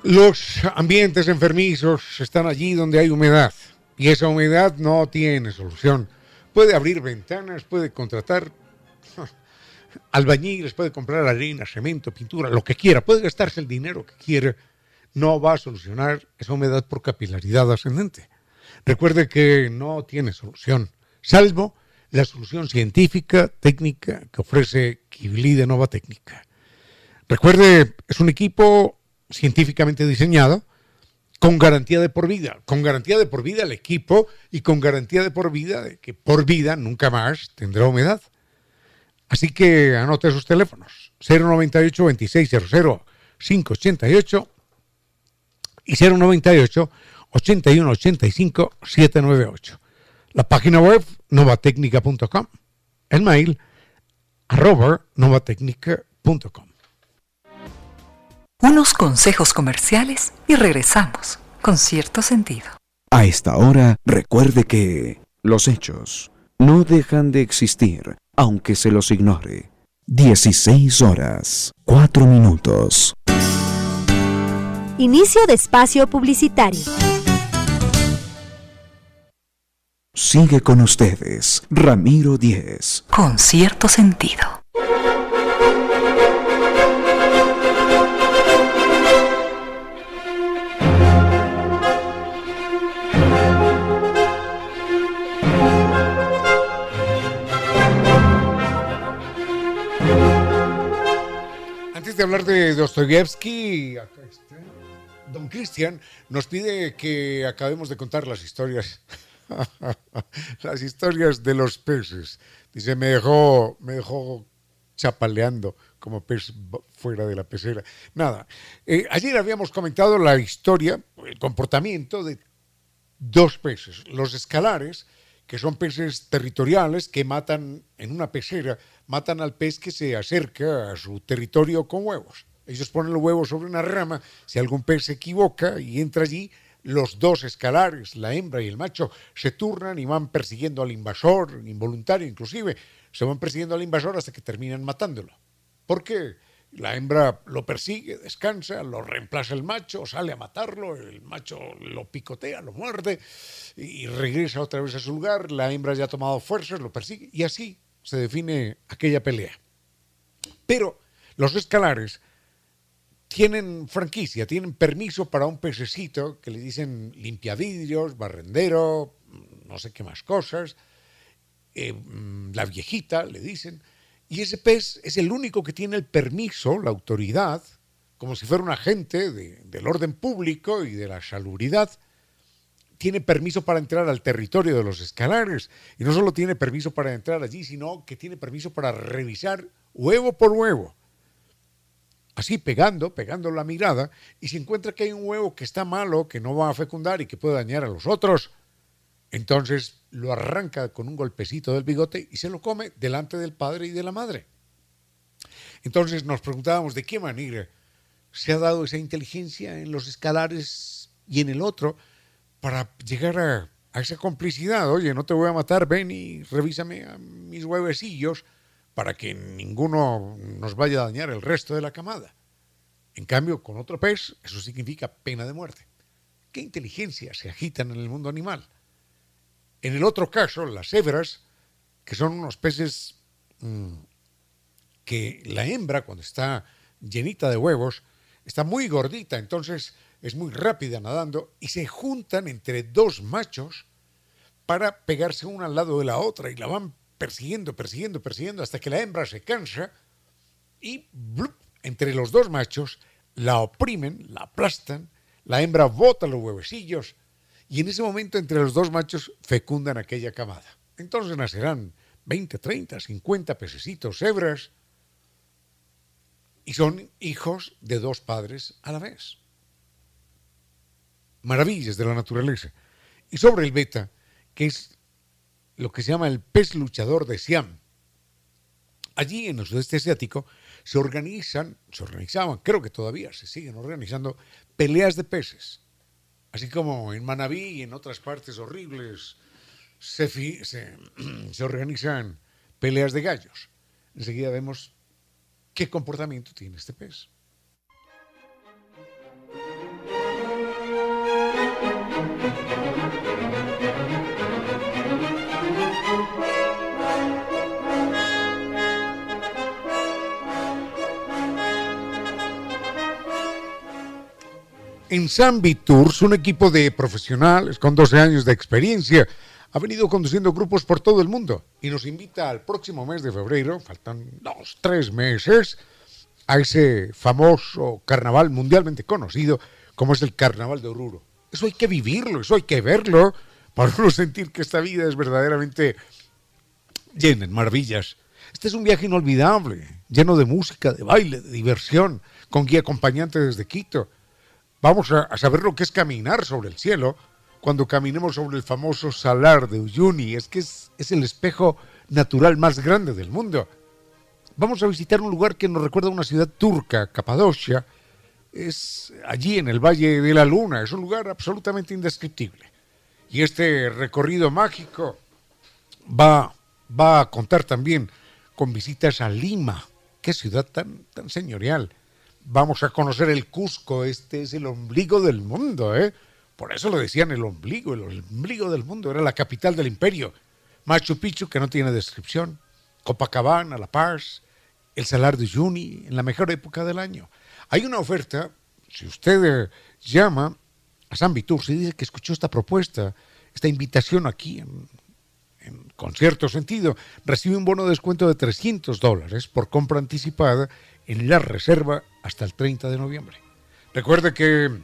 Los ambientes enfermizos están allí donde hay humedad y esa humedad no tiene solución. Puede abrir ventanas, puede contratar albañiles, puede comprar arena, cemento, pintura, lo que quiera, puede gastarse el dinero que quiera, no va a solucionar esa humedad por capilaridad ascendente. Recuerde que no tiene solución, salvo la solución científica, técnica que ofrece Kibli de Nova Técnica. Recuerde, es un equipo científicamente diseñado con garantía de por vida, con garantía de por vida el equipo y con garantía de por vida de que por vida nunca más tendrá humedad. Así que anote sus teléfonos 098 2600 588 y 098 81 85 798. La página web novatecnica.com. El mail arroba novatecnica.com
unos consejos comerciales y regresamos con cierto sentido.
A esta hora, recuerde que los hechos no dejan de existir, aunque se los ignore. 16 horas, 4 minutos.
Inicio de espacio publicitario.
Sigue con ustedes, Ramiro Díez.
Con cierto sentido.
Hablar de Dostoyevsky, don Cristian nos pide que acabemos de contar las historias, las historias de los peces. Dice, me dejó, me dejó chapaleando como pez fuera de la pecera. Nada, eh, ayer habíamos comentado la historia, el comportamiento de dos peces, los escalares, que son peces territoriales que matan en una pecera, matan al pez que se acerca a su territorio con huevos. Ellos ponen los huevos sobre una rama, si algún pez se equivoca y entra allí, los dos escalares, la hembra y el macho, se turnan y van persiguiendo al invasor, involuntario inclusive, se van persiguiendo al invasor hasta que terminan matándolo. ¿Por qué? La hembra lo persigue, descansa, lo reemplaza el macho, sale a matarlo, el macho lo picotea, lo muerde y regresa otra vez a su lugar, la hembra ya ha tomado fuerzas, lo persigue y así se define aquella pelea. Pero los escalares tienen franquicia, tienen permiso para un pececito que le dicen limpiavidrios, barrendero, no sé qué más cosas, eh, mm, la viejita, le dicen, y ese pez es el único que tiene el permiso, la autoridad, como si fuera un agente del orden público y de la salubridad, tiene permiso para entrar al territorio de los escalares. Y no solo tiene permiso para entrar allí, sino que tiene permiso para revisar huevo por huevo. Así pegando, pegando la mirada, y si encuentra que hay un huevo que está malo, que no va a fecundar y que puede dañar a los otros, entonces lo arranca con un golpecito del bigote y se lo come delante del padre y de la madre. Entonces nos preguntábamos de qué manera se ha dado esa inteligencia en los escalares y en el otro para llegar a, esa complicidad. Oye, no te voy a matar, ven y revísame a mis huevecillos para que ninguno nos vaya a dañar el resto de la camada. En cambio, con otro pez, eso significa pena de muerte. ¿Qué inteligencia se agitan en el mundo animal? En el otro caso, las hebras, que son unos peces mm, que la hembra, cuando está llenita de huevos, está muy gordita, entonces es muy rápida nadando, y se juntan entre dos machos para pegarse una al lado de la otra y la van persiguiendo, persiguiendo, persiguiendo hasta que la hembra se cansa y entre los dos machos la oprimen, la aplastan, la hembra bota los huevecillos y en ese momento entre los dos machos fecundan aquella camada. Entonces nacerán 20, 30, 50 pececitos, hebras, y son hijos de dos padres a la vez. Maravillas de la naturaleza. Y sobre el beta, que es lo que se llama el pez luchador de Siam. Allí en el sudeste asiático se organizan, se organizaban, creo que todavía se siguen organizando, peleas de peces así como en Manabí y en otras partes horribles se, se, organizan peleas de gallos. Enseguida vemos qué comportamiento tiene este pez. En Zambi Tours, un equipo de profesionales con 12 años de experiencia, ha venido conduciendo grupos por todo el mundo y nos invita al próximo mes de febrero, faltan dos, tres meses, a ese famoso carnaval mundialmente conocido como es el Carnaval de Oruro. Eso hay que vivirlo, eso hay que verlo, para uno sentir que esta vida es verdaderamente llena de maravillas. Este es un viaje inolvidable, lleno de música, de baile, de diversión, con guía acompañante desde Quito vamos a, saber lo que es caminar sobre el cielo cuando caminemos sobre el famoso salar de Uyuni. Es que es, el espejo natural más grande del mundo. Vamos a visitar un lugar que nos recuerda a una ciudad turca, Capadocia. Es allí en el Valle de la Luna. Es un lugar absolutamente indescriptible. Y este recorrido mágico va, va a contar también con visitas a Lima. Qué ciudad tan, tan señorial vamos a conocer el Cusco, este es el ombligo del mundo, ¿eh? Por eso lo decían el ombligo, el ombligo del mundo, era la capital del imperio. Machu Picchu, que no tiene descripción, Copacabana, La Paz, el Salar de Uyuni, en la mejor época del año. Hay una oferta, si usted eh, llama a San Vitur, se dice que escuchó esta propuesta, esta invitación aquí en, con cierto sentido, recibe un bono de descuento de 300 dólares por compra anticipada en la reserva hasta el 30 de noviembre. Recuerde que,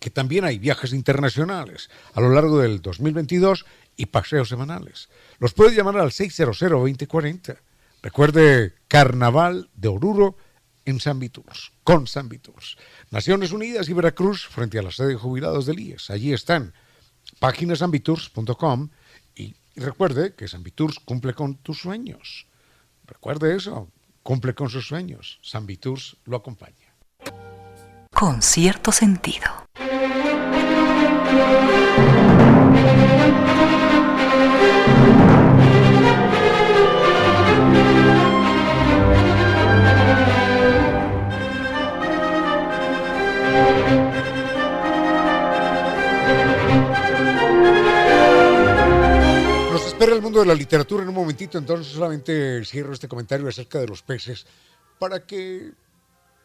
que también hay viajes internacionales a lo largo del 2022 y paseos semanales. Los puede llamar al 600-2040. Recuerde Carnaval de Oruro en San Viturs, con San Viturs. Naciones Unidas y Veracruz frente a la sede de jubilados del IES. Allí están páginasanviturs.com y, recuerde que San Viturs cumple con tus sueños. Recuerde eso, cumple con sus sueños. San Viturs lo acompaña.
Con cierto sentido.
Espera el mundo de la literatura en un momentito, entonces solamente cierro este comentario acerca de los peces para que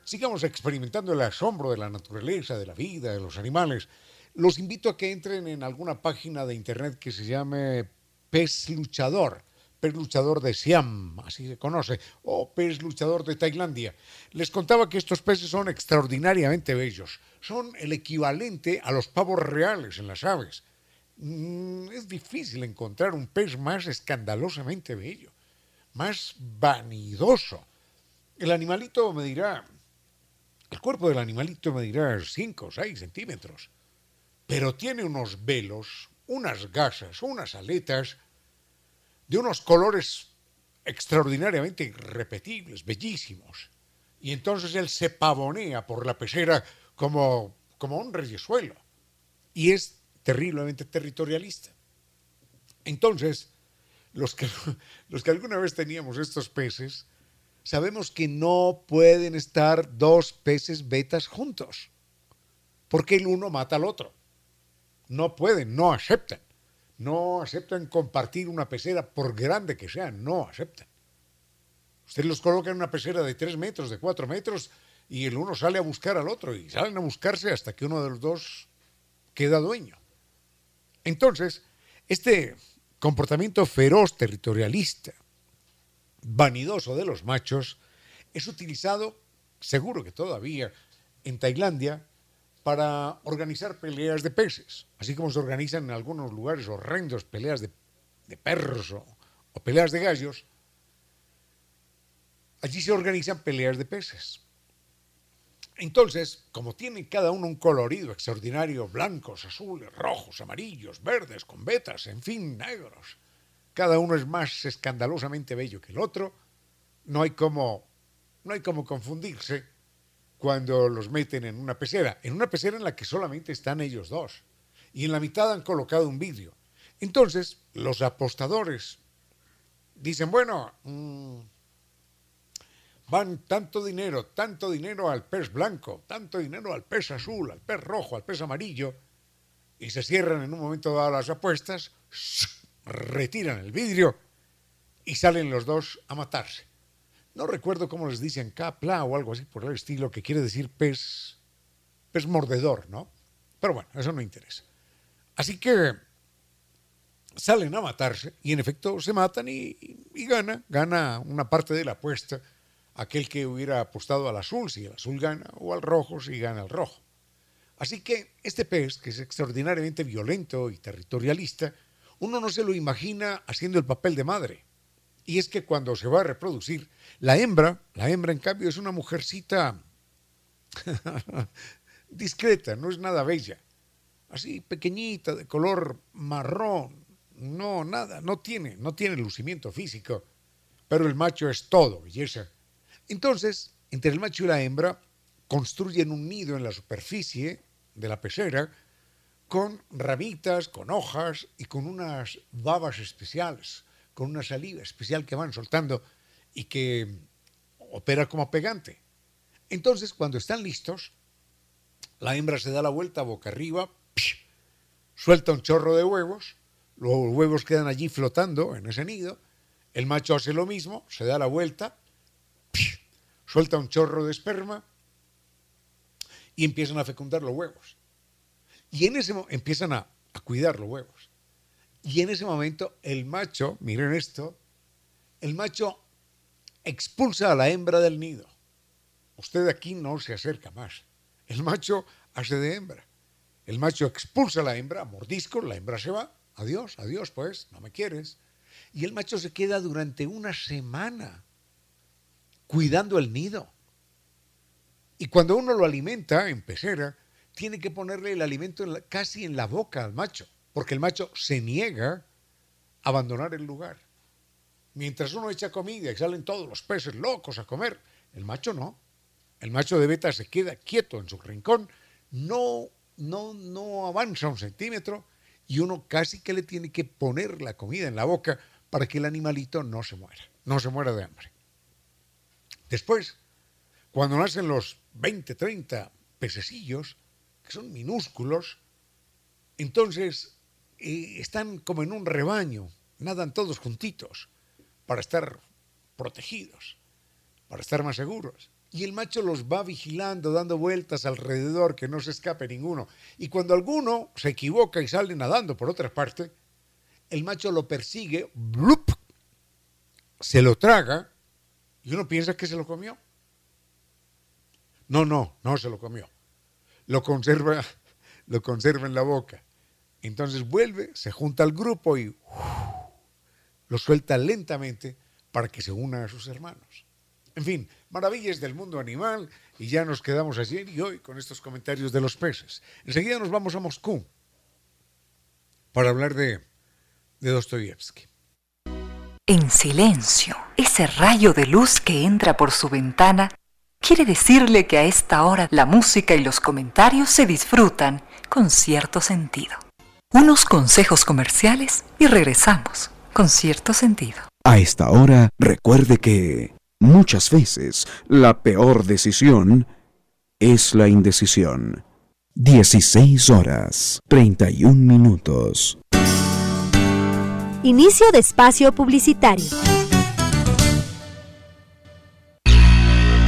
sigamos experimentando el asombro de la naturaleza, de la vida, de los animales. Los invito a que entren en alguna página de internet que se llame Pez Luchador, Pez Luchador de Siam, así se conoce, o Pez Luchador de Tailandia. Les contaba que estos peces son extraordinariamente bellos, son el equivalente a los pavos reales en las aves. Mm, Es difícil encontrar un pez más escandalosamente bello, más vanidoso. El animalito me dirá, el cuerpo del animalito me dirá 5 o 6 centímetros, pero tiene unos velos, unas gasas, unas aletas de unos colores extraordinariamente irrepetibles, bellísimos. Y entonces él se pavonea por la pecera como, como un reyesuelo. Y es terriblemente territorialista. Entonces, los que, los que alguna vez teníamos estos peces, sabemos que no pueden estar dos peces betas juntos, porque el uno mata al otro. No pueden, no aceptan. No aceptan compartir una pecera, por grande que sea, no aceptan. Usted los coloca en una pecera de tres metros, de cuatro metros, y el uno sale a buscar al otro, y salen a buscarse hasta que uno de los dos queda dueño. Entonces, este comportamiento feroz, territorialista, vanidoso de los machos, es utilizado, seguro que todavía, en Tailandia, para organizar peleas de peces, así como se organizan en algunos lugares horrendos peleas de, perros o peleas de gallos, allí se organizan peleas de peces. Entonces, como tienen cada uno un colorido extraordinario, blancos, azules, rojos, amarillos, verdes, con vetas, en fin, negros, cada uno es más escandalosamente bello que el otro, no hay como, no hay como confundirse cuando los meten en una pecera, en una pecera en la que solamente están ellos dos, y en la mitad han colocado un vidrio. Entonces, los apostadores dicen, bueno, mmm, van tanto dinero, tanto dinero al pez blanco, tanto dinero al pez azul, al pez rojo, al pez amarillo, y se cierran en un momento dado las apuestas, retiran el vidrio y salen los dos a matarse. No recuerdo cómo les dicen capla o algo así por el estilo, que quiere decir pez, pez mordedor, ¿no? Pero bueno, eso no interesa. Así que salen a matarse y en efecto se matan y, y gana, gana una parte de la apuesta aquel que hubiera apostado al azul si el azul gana, o al rojo si gana el rojo. Así que este pez, que es extraordinariamente violento y territorialista, uno no se lo imagina haciendo el papel de madre. Y es que cuando se va a reproducir, la hembra, la hembra en cambio es una mujercita discreta, no es nada bella, así pequeñita, de color marrón, no, nada, no tiene, no tiene lucimiento físico, pero el macho es todo belleza. Entonces, entre el macho y la hembra construyen un nido en la superficie de la pecera con ramitas, con hojas y con unas babas especiales, con una saliva especial que van soltando y que opera como pegante. Entonces, cuando están listos, la hembra se da la vuelta boca arriba, suelta un chorro de huevos, los huevos quedan allí flotando en ese nido, el macho hace lo mismo, se da la vuelta, suelta un chorro de esperma y empiezan a fecundar los huevos. Y en ese empiezan a, a cuidar los huevos. Y en ese momento el macho, miren esto, el macho expulsa a la hembra del nido. usted aquí no se acerca más. El macho hace de hembra. El macho expulsa a la hembra, mordisco, la hembra se va. Adiós, adiós, pues, no me quieres. Y el macho se queda durante una semana cuidando el nido. Y cuando uno lo alimenta en pecera, tiene que ponerle el alimento casi en la boca al macho, porque el macho se niega a abandonar el lugar. Mientras uno echa comida y salen todos los peces locos a comer, el macho no. El macho de beta se queda quieto en su rincón, no, no, no avanza un centímetro y uno casi que le tiene que poner la comida en la boca para que el animalito no se muera, no se muera de hambre. Después, cuando nacen los 20, 30 pececillos, que son minúsculos, entonces eh, están como en un rebaño, nadan todos juntitos para estar protegidos, para estar más seguros. Y el macho los va vigilando, dando vueltas alrededor, que no se escape ninguno. Y cuando alguno se equivoca y sale nadando por otra parte, el macho lo persigue, ¡blup! se lo traga, y uno piensa que se lo comió. No, no, no se lo comió. Lo conserva, lo conserva en la boca. Entonces vuelve, se junta al grupo y lo suelta lentamente para que se una a sus hermanos. En fin, maravillas del mundo animal y ya nos quedamos ayer y hoy con estos comentarios de los peces. Enseguida nos vamos a Moscú para hablar de, de Dostoyevsky.
En silencio, ese rayo de luz que entra por su ventana quiere decirle que a esta hora la música y los comentarios se disfrutan con cierto sentido. Unos consejos comerciales y regresamos con cierto sentido.
A esta hora, recuerde que muchas veces la peor decisión es la indecisión. 16 horas 31 minutos.
Inicio de espacio publicitario.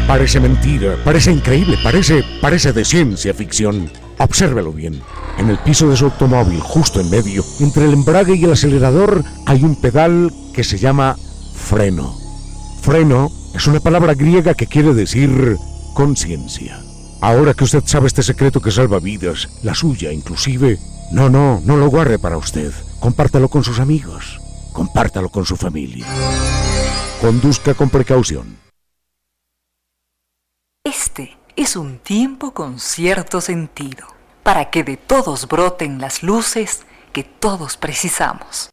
Parece mentira, parece increíble, parece, parece de ciencia ficción. Obsérvelo bien. En el piso de su automóvil, justo en medio, entre el embrague y el acelerador, hay un pedal que se llama freno. Freno es una palabra griega que quiere decir conciencia. Ahora que usted sabe este secreto que salva vidas, la suya inclusive, no, no, no lo guarde para usted. Compártalo con sus amigos. Compártalo con su familia. Conduzca con precaución.
Este es un tiempo con cierto sentido, para que de todos broten las luces que todos precisamos.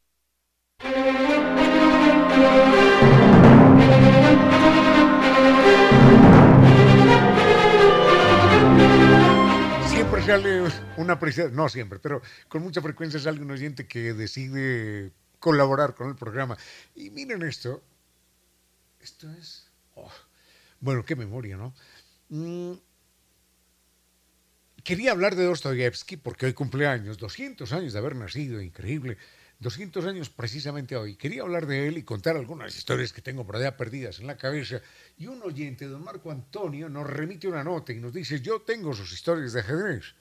Sale una presencia, no siempre, pero con mucha frecuencia sale un oyente que decide colaborar con el programa. Y miren esto, esto es, oh, bueno, qué memoria, ¿no? Mm, quería hablar de Dostoyevsky porque hoy cumpleaños, 200 años de haber nacido, increíble. 200 años precisamente hoy. Quería hablar de él y contar algunas historias que tengo por allá perdidas en la cabeza. Y un oyente, don Marco Antonio, nos remite una nota y nos dice, yo tengo sus historias de ajedrez.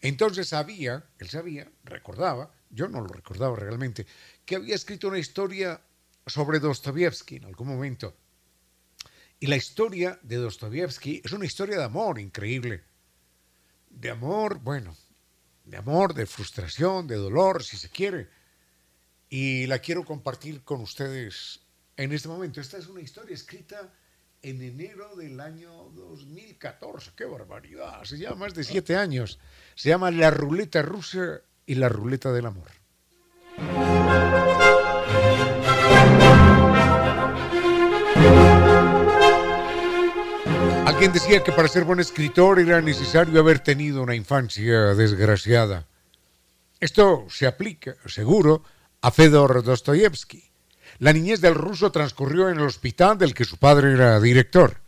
Entonces sabía, él sabía, recordaba, yo no lo recordaba realmente, que había escrito una historia sobre Dostoyevsky en algún momento. Y la historia de Dostoyevsky es una historia de amor increíble. De amor, bueno, de amor, de frustración, de dolor, si se quiere. Y la quiero compartir con ustedes en este momento. Esta es una historia escrita en enero del año 2014. ¡Qué barbaridad! Se llama más de siete años. Se llama La ruleta rusa y la ruleta del amor. Alguien decía que para ser buen escritor era necesario haber tenido una infancia desgraciada. Esto se aplica, seguro, a Fedor Dostoyevsky. La niñez del ruso transcurrió en el hospital del que su padre era director.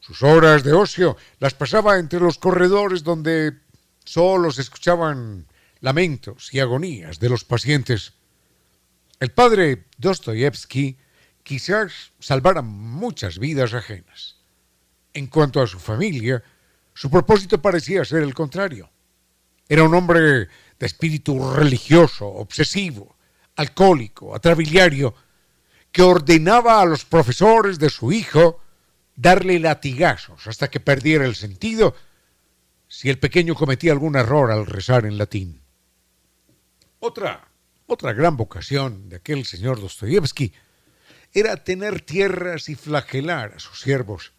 Sus horas de ocio las pasaba entre los corredores donde solo se escuchaban lamentos y agonías de los pacientes. El padre Dostoyevsky quizás salvara muchas vidas ajenas. En cuanto a su familia, su propósito parecía ser el contrario. Era un hombre de espíritu religioso, obsesivo, alcohólico, atrabiliario, que ordenaba a los profesores de su hijo darle latigazos hasta que perdiera el sentido si el pequeño cometía algún error al rezar en latín. Otra, otra gran vocación de aquel señor Dostoyevsky era tener tierras y flagelar a sus siervos.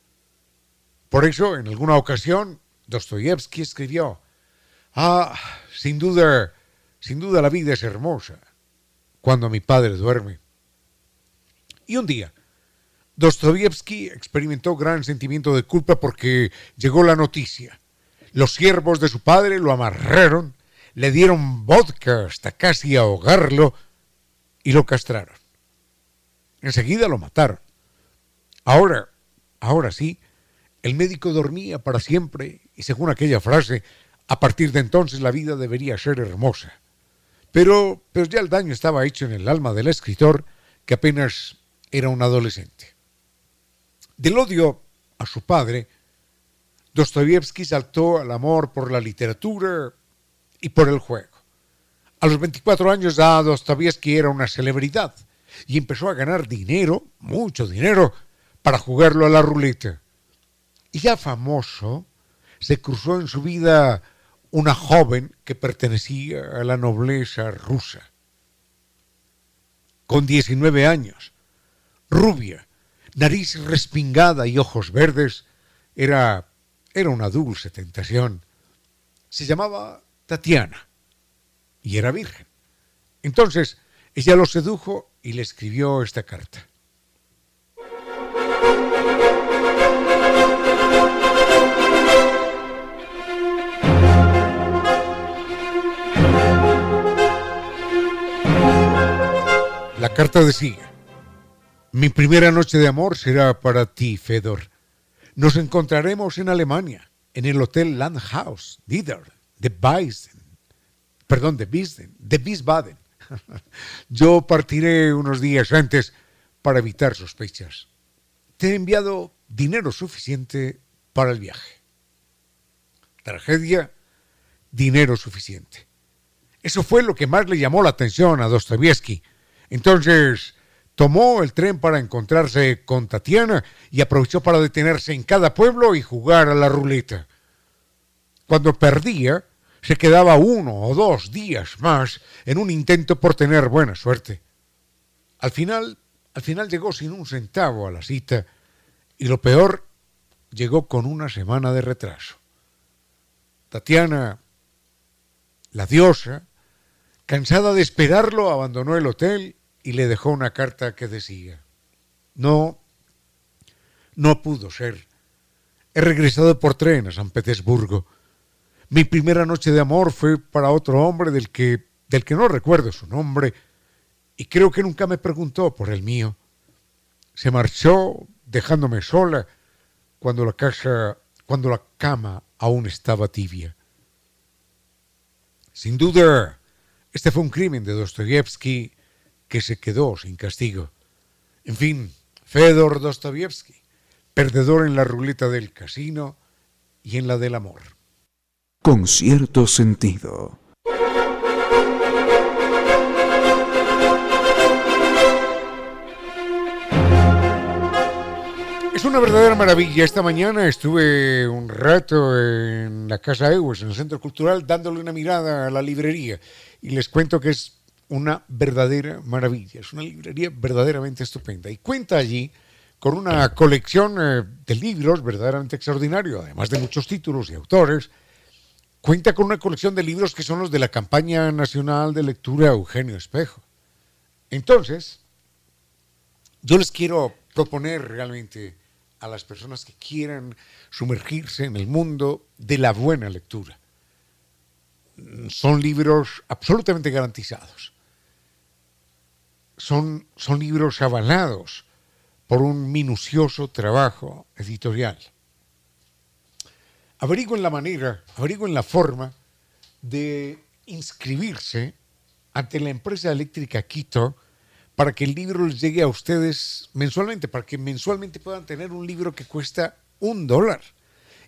Por eso, en alguna ocasión, Dostoyevsky escribió, Ah, sin duda, sin duda la vida es hermosa cuando mi padre duerme. Y un día, Dostoyevsky experimentó gran sentimiento de culpa porque llegó la noticia. Los siervos de su padre lo amarraron, le dieron vodka hasta casi ahogarlo y lo castraron. Enseguida lo mataron. Ahora, ahora sí, el médico dormía para siempre y según aquella frase, a partir de entonces la vida debería ser hermosa. Pero, pero ya el daño estaba hecho en el alma del escritor que apenas era un adolescente. Del odio a su padre, Dostoyevsky saltó al amor por la literatura y por el juego. A los 24 años ya Dostoyevsky era una celebridad y empezó a ganar dinero, mucho dinero, para jugarlo a la ruleta. Y ya famoso, se cruzó en su vida una joven que pertenecía a la nobleza rusa. Con 19 años, rubia, nariz respingada y ojos verdes, era, era una dulce tentación. Se llamaba Tatiana y era virgen. Entonces ella lo sedujo y le escribió esta carta. Carta decía, mi primera noche de amor será para ti, Fedor. Nos encontraremos en Alemania, en el Hotel Landhaus, Dider, de Weisen, perdón, de Wiesden, de Wiesbaden. Yo partiré unos días antes para evitar sospechas. Te he enviado dinero suficiente para el viaje. Tragedia, dinero suficiente. Eso fue lo que más le llamó la atención a Dostoevsky. Entonces, Tomó el tren para encontrarse con Tatiana y aprovechó para detenerse en cada pueblo y jugar a la ruleta. Cuando perdía, se quedaba uno o dos días más en un intento por tener buena suerte. Al final, al final llegó sin un centavo a la cita y lo peor, llegó con una semana de retraso. Tatiana, la diosa, cansada de esperarlo, abandonó el hotel y le dejó una carta que decía, no, no pudo ser. He regresado por tren a San Petersburgo. Mi primera noche de amor fue para otro hombre del que, del que no recuerdo su nombre y creo que nunca me preguntó por el mío. Se marchó dejándome sola cuando la casa, cuando la cama aún estaba tibia. Sin duda, este fue un crimen de Dostoyevsky que se quedó sin castigo. En fin, Fedor Dostoyevsky, perdedor en la ruleta del casino y en la del amor.
Con cierto sentido.
Es una verdadera maravilla. Esta mañana estuve un rato en la Casa Ewes, en el Centro Cultural, dándole una mirada a la librería. Y les cuento que es una verdadera maravilla, es una librería verdaderamente estupenda y cuenta allí con una colección eh, de libros verdaderamente extraordinario, además de muchos títulos y autores. Cuenta con una colección de libros que son los de la campaña nacional de lectura Eugenio Espejo. Entonces, yo les quiero proponer realmente a las personas que quieran sumergirse en el mundo de la buena lectura. Son libros absolutamente garantizados son, son libros avalados por un minucioso trabajo editorial. Averigüen la manera, averigüen la forma de inscribirse ante la empresa eléctrica Quito para que el libro les llegue a ustedes mensualmente, para que mensualmente puedan tener un libro que cuesta un dólar.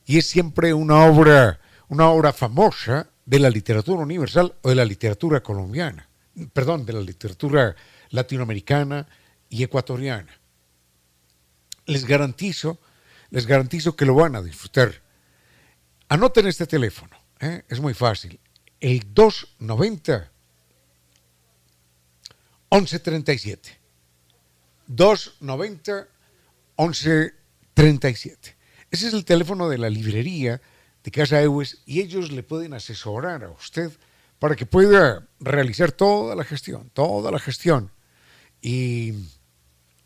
Y es siempre una obra, una obra famosa de la literatura universal o de la literatura colombiana, perdón, de la literatura latinoamericana y ecuatoriana. Les garantizo les garantizo que lo van a disfrutar. Anoten este teléfono, ¿eh? es muy fácil. El 290 1137. 290 1137. Ese es el teléfono de la librería de Casa Ewes y ellos le pueden asesorar a usted para que pueda realizar toda la gestión, toda la gestión. Y,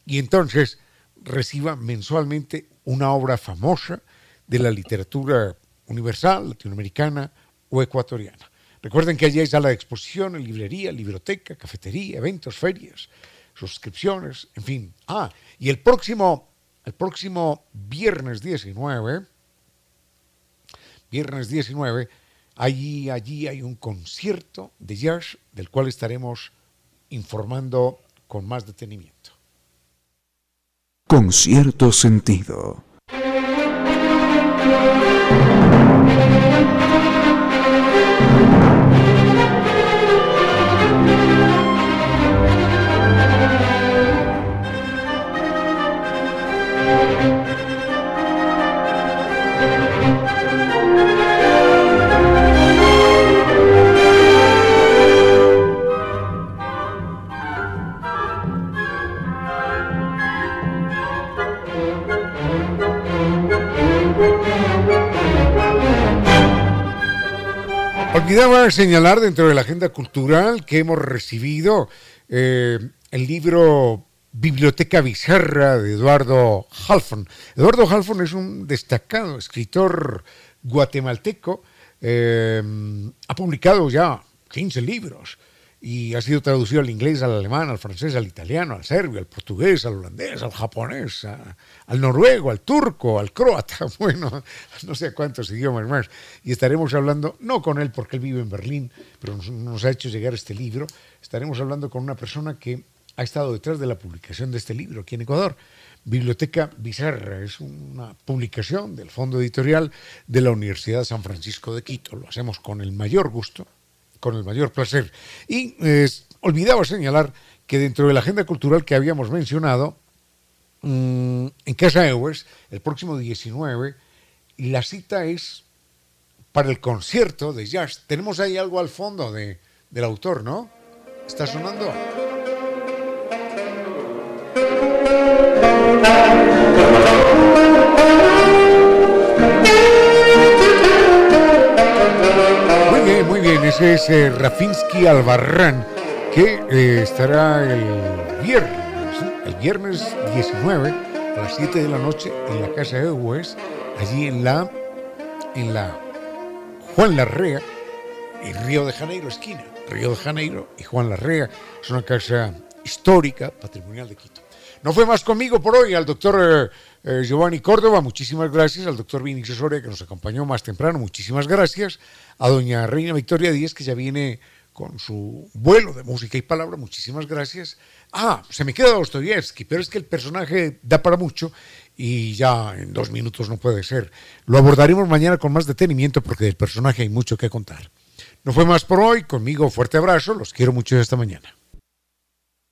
y entonces reciba mensualmente una obra famosa de la literatura universal, latinoamericana o ecuatoriana. Recuerden que allí hay sala de exposición, librería, libroteca, cafetería, eventos, ferias, suscripciones, en fin. Ah, y el próximo, el próximo viernes 19, viernes 19, allí, allí hay un concierto de jazz del cual estaremos informando con más detenimiento.
Con cierto sentido.
Olvidaba señalar dentro de la agenda cultural que hemos recibido eh, el libro Biblioteca Bizarra de Eduardo Halfon. Eduardo Halfon es un destacado escritor guatemalteco, eh, ha publicado ya 15 libros y ha sido traducido al inglés, al alemán, al francés, al italiano, al serbio, al portugués, al holandés, al japonés, al noruego, al turco, al croata, bueno, no sé cuántos idiomas más. Y estaremos hablando, no con él porque él vive en Berlín, pero nos, ha hecho llegar este libro, estaremos hablando con una persona que ha estado detrás de la publicación de este libro aquí en Ecuador. Biblioteca Bizarra es una publicación del Fondo Editorial de la Universidad San Francisco de Quito. Lo hacemos con el mayor gusto con el mayor placer. Y eh, olvidaba señalar que dentro de la agenda cultural que habíamos mencionado, mm, en Casa Ewes, el próximo 19, la cita es para el concierto de jazz. Tenemos ahí algo al fondo de, del autor, ¿no? ¿Está sonando? Ese es eh, Rafinsky Albarrán, que eh, estará el viernes, el viernes 19 a las 7 de la noche en la Casa de Hues, allí en la, en la Juan Larrea, en Río de Janeiro, esquina, Río de Janeiro y Juan Larrea, es una casa histórica, patrimonial de Quito. No fue más conmigo por hoy, al doctor eh, Giovanni Córdoba, muchísimas gracias, al doctor Vinicio Soria que nos acompañó más temprano, muchísimas gracias, a doña Reina Victoria Díez, que ya viene con su vuelo de música y palabra. Muchísimas gracias. Ah, se me queda Dostoyevsky, pero es que el personaje da para mucho y ya en dos minutos no puede ser. Lo abordaremos mañana con más detenimiento porque del personaje hay mucho que contar. No fue más por hoy. Conmigo, fuerte abrazo. Los quiero mucho esta mañana.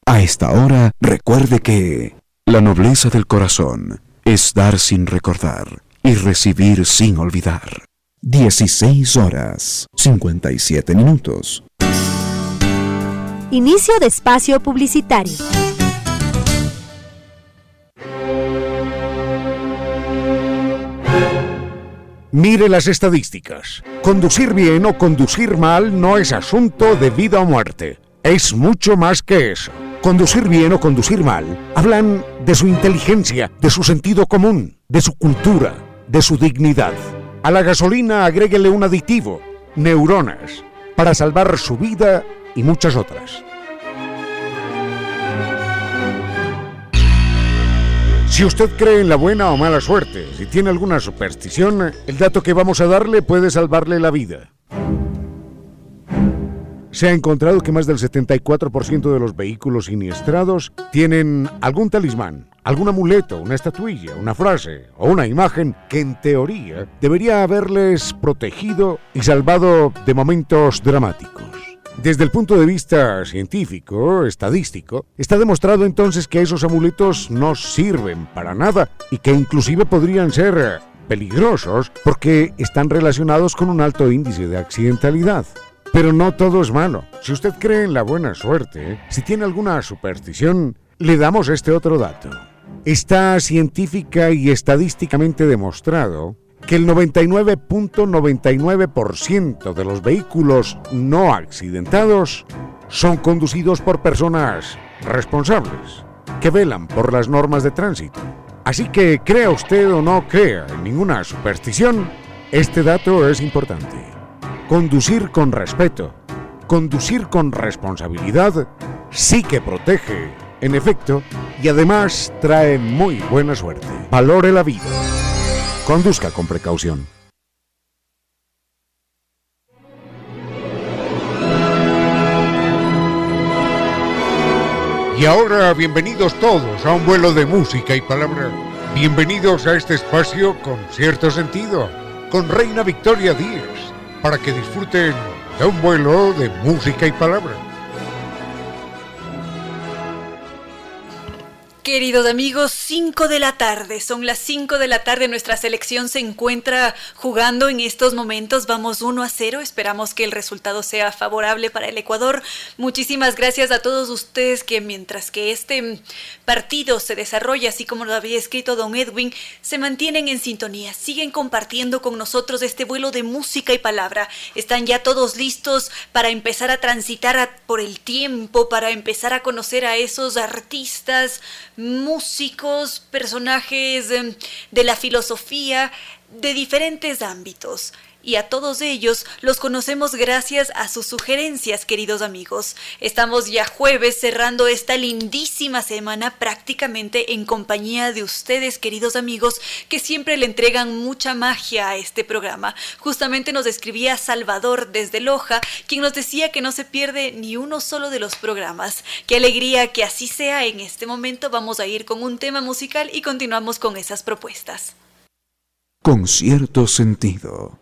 A esta hora, recuerde que la nobleza del corazón es dar sin recordar y recibir sin olvidar. 16 horas 57 minutos.
Inicio de espacio publicitario.
Mire las estadísticas. Conducir bien o conducir mal no es asunto de vida o muerte. Es mucho más que eso. Conducir bien o conducir mal hablan de su inteligencia, de su sentido común, de su cultura, de su dignidad. A la gasolina agréguele un aditivo, neuronas, para salvar su vida y muchas otras. Si usted cree en la buena o mala suerte, si tiene alguna superstición, el dato que vamos a darle puede salvarle la vida. Se ha encontrado que más del 74% de los vehículos siniestrados tienen algún talismán, algún amuleto, una estatuilla, una frase o una imagen que en teoría debería haberles protegido y salvado de momentos dramáticos. Desde el punto de vista científico, estadístico, está demostrado entonces que esos amuletos no sirven para nada y que inclusive podrían ser peligrosos porque están relacionados con un alto índice de accidentalidad. Pero no todo es malo. Si usted cree en la buena suerte, si tiene alguna superstición, le damos este otro dato. Está científica y estadísticamente demostrado que el 99.99% de los vehículos no accidentados son conducidos por personas responsables, que velan por las normas de tránsito. Así que crea usted o no crea en ninguna superstición, este dato es importante. Conducir con respeto, conducir con responsabilidad, sí que protege, en efecto, y además trae muy buena suerte. Valore la vida. Conduzca con precaución.
Y ahora bienvenidos todos a un vuelo de música y palabra. Bienvenidos a este espacio con cierto sentido, con Reina Victoria Díez, para que disfruten de un vuelo de música y palabra.
Queridos amigos, 5 de la tarde, son las 5 de la tarde, nuestra selección se encuentra jugando en estos momentos, vamos 1 a 0, esperamos que el resultado sea favorable para el Ecuador. Muchísimas gracias a todos ustedes que mientras que este partido se desarrolla, así como lo había escrito don Edwin, se mantienen en sintonía, siguen compartiendo con nosotros este vuelo de música y palabra. Están ya todos listos para empezar a transitar por el tiempo, para empezar a conocer a esos artistas, músicos, personajes em, de la filosofía de diferentes ámbitos y a todos ellos los conocemos gracias a sus sugerencias, queridos amigos. Estamos ya jueves cerrando esta lindísima semana prácticamente en compañía de ustedes, queridos amigos, que siempre le entregan mucha magia a este programa. Justamente nos escribía Salvador desde Loja, quien nos decía que no se pierde ni uno solo de los programas. Qué alegría que así sea en este momento. Vamos a ir con un tema musical y continuamos con esas propuestas.
Con cierto sentido.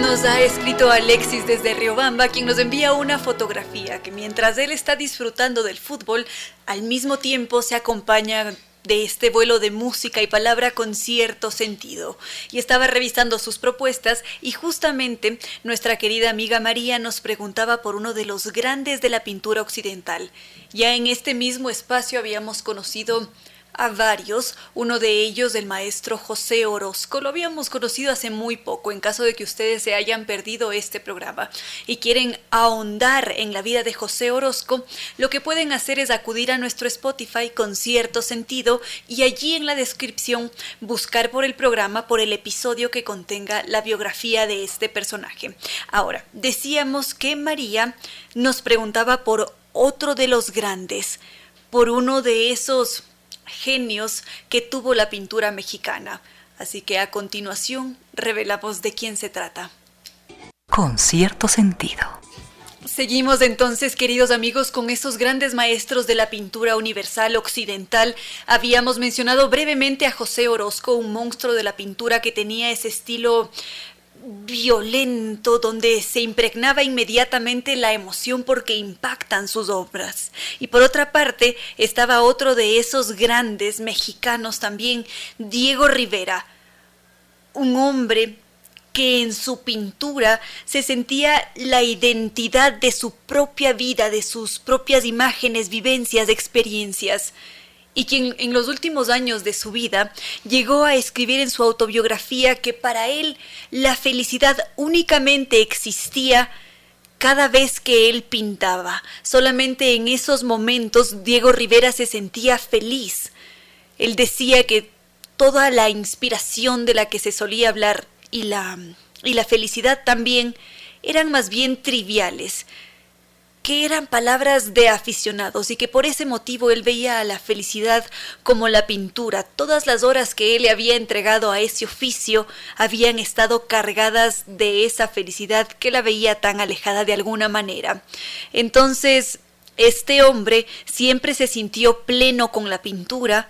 Nos ha escrito Alexis desde Riobamba, quien nos envía una fotografía que mientras él está disfrutando del fútbol, al mismo tiempo se acompaña de este vuelo de música y palabra con cierto sentido. Y estaba revisando sus propuestas y justamente nuestra querida amiga María nos preguntaba por uno de los grandes de la pintura occidental. Ya en este mismo espacio habíamos conocido a varios, uno de ellos el maestro José Orozco. Lo habíamos conocido hace muy poco, en caso de que ustedes se hayan perdido este programa y quieren ahondar en la vida de José Orozco, lo que pueden hacer es acudir a nuestro Spotify con cierto sentido y allí en la descripción buscar por el programa, por el episodio que contenga la biografía de este personaje. Ahora, decíamos que María nos preguntaba por otro de los grandes, por uno de esos genios que tuvo la pintura mexicana. Así que a continuación revelamos de quién se trata.
Con cierto sentido.
Seguimos entonces, queridos amigos, con esos grandes maestros de la pintura universal occidental. Habíamos mencionado brevemente a José Orozco, un monstruo de la pintura que tenía ese estilo violento donde se impregnaba inmediatamente la emoción porque impactan sus obras. Y por otra parte estaba otro de esos grandes mexicanos también, Diego Rivera, un hombre que en su pintura se sentía la identidad de su propia vida, de sus propias imágenes, vivencias, experiencias y quien en los últimos años de su vida llegó a escribir en su autobiografía que para él la felicidad únicamente existía cada vez que él pintaba. Solamente en esos momentos Diego Rivera se sentía feliz. Él decía que toda la inspiración de la que se solía hablar y la, y la felicidad también eran más bien triviales, que eran palabras de aficionados y que por ese motivo él veía a la felicidad como la pintura. Todas las horas que él le había entregado a ese oficio habían estado cargadas de esa felicidad que la veía tan alejada de alguna manera. Entonces, este hombre siempre se sintió pleno con la pintura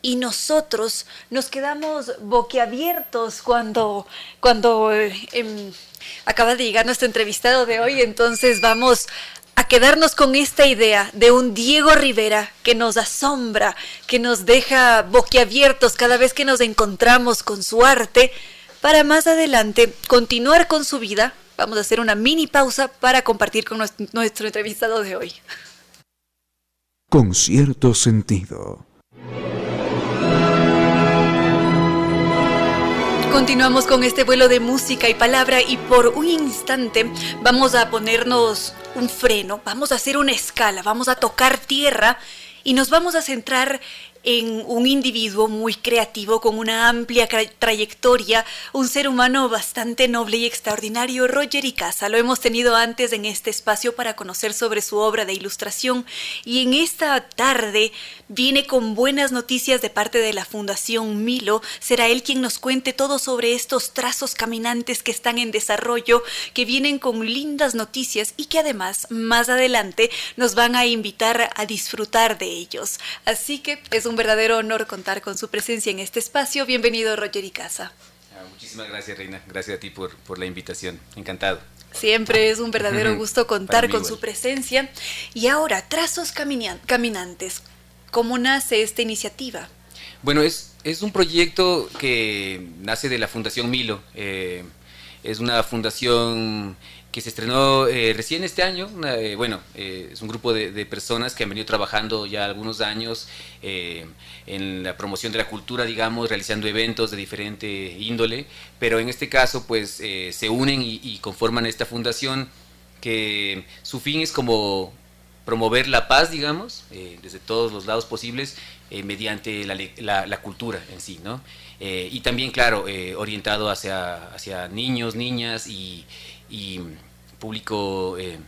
y nosotros nos quedamos boquiabiertos cuando, cuando eh, em, acaba de llegar nuestro entrevistado de hoy, entonces vamos a quedarnos con esta idea de un Diego Rivera que nos asombra, que nos deja boquiabiertos cada vez que nos encontramos con su arte, para más adelante continuar con su vida. Vamos a hacer una mini pausa para compartir con nuestro entrevistado de hoy.
Con cierto sentido.
Continuamos con este vuelo de música y palabra y por un instante vamos a ponernos un freno, vamos a hacer una escala, vamos a tocar tierra y nos vamos a centrar en un individuo muy creativo con una amplia trayectoria, un ser humano bastante noble y extraordinario, Roger Icaza. Lo hemos tenido antes en este espacio para conocer sobre su obra de ilustración y en esta tarde viene con buenas noticias de parte de la Fundación Milo. Será él quien nos cuente todo sobre estos trazos caminantes que están en desarrollo, que vienen con lindas noticias y que además más adelante nos van a invitar a disfrutar de ellos. Así que es un verdadero honor contar con su presencia en este espacio. Bienvenido, Roger y Casa.
Ah, muchísimas gracias, Reina. Gracias a ti por, por la invitación. Encantado.
Siempre es un verdadero gusto contar con su presencia. Y ahora, Trazos Caminantes. ¿Cómo nace esta iniciativa?
Bueno, es, es un proyecto que nace de la Fundación Milo. Eh, es una fundación que se estrenó eh, recién este año. Eh, bueno, es un grupo de, personas que han venido trabajando ya algunos años en la promoción de la cultura, digamos, realizando eventos de diferente índole, pero en este caso pues se unen y, conforman esta fundación que su fin es como promover la paz, digamos, desde todos los lados posibles, mediante la, cultura en sí, ¿no? y también, claro, orientado hacia, hacia niños, niñas y y público, eh,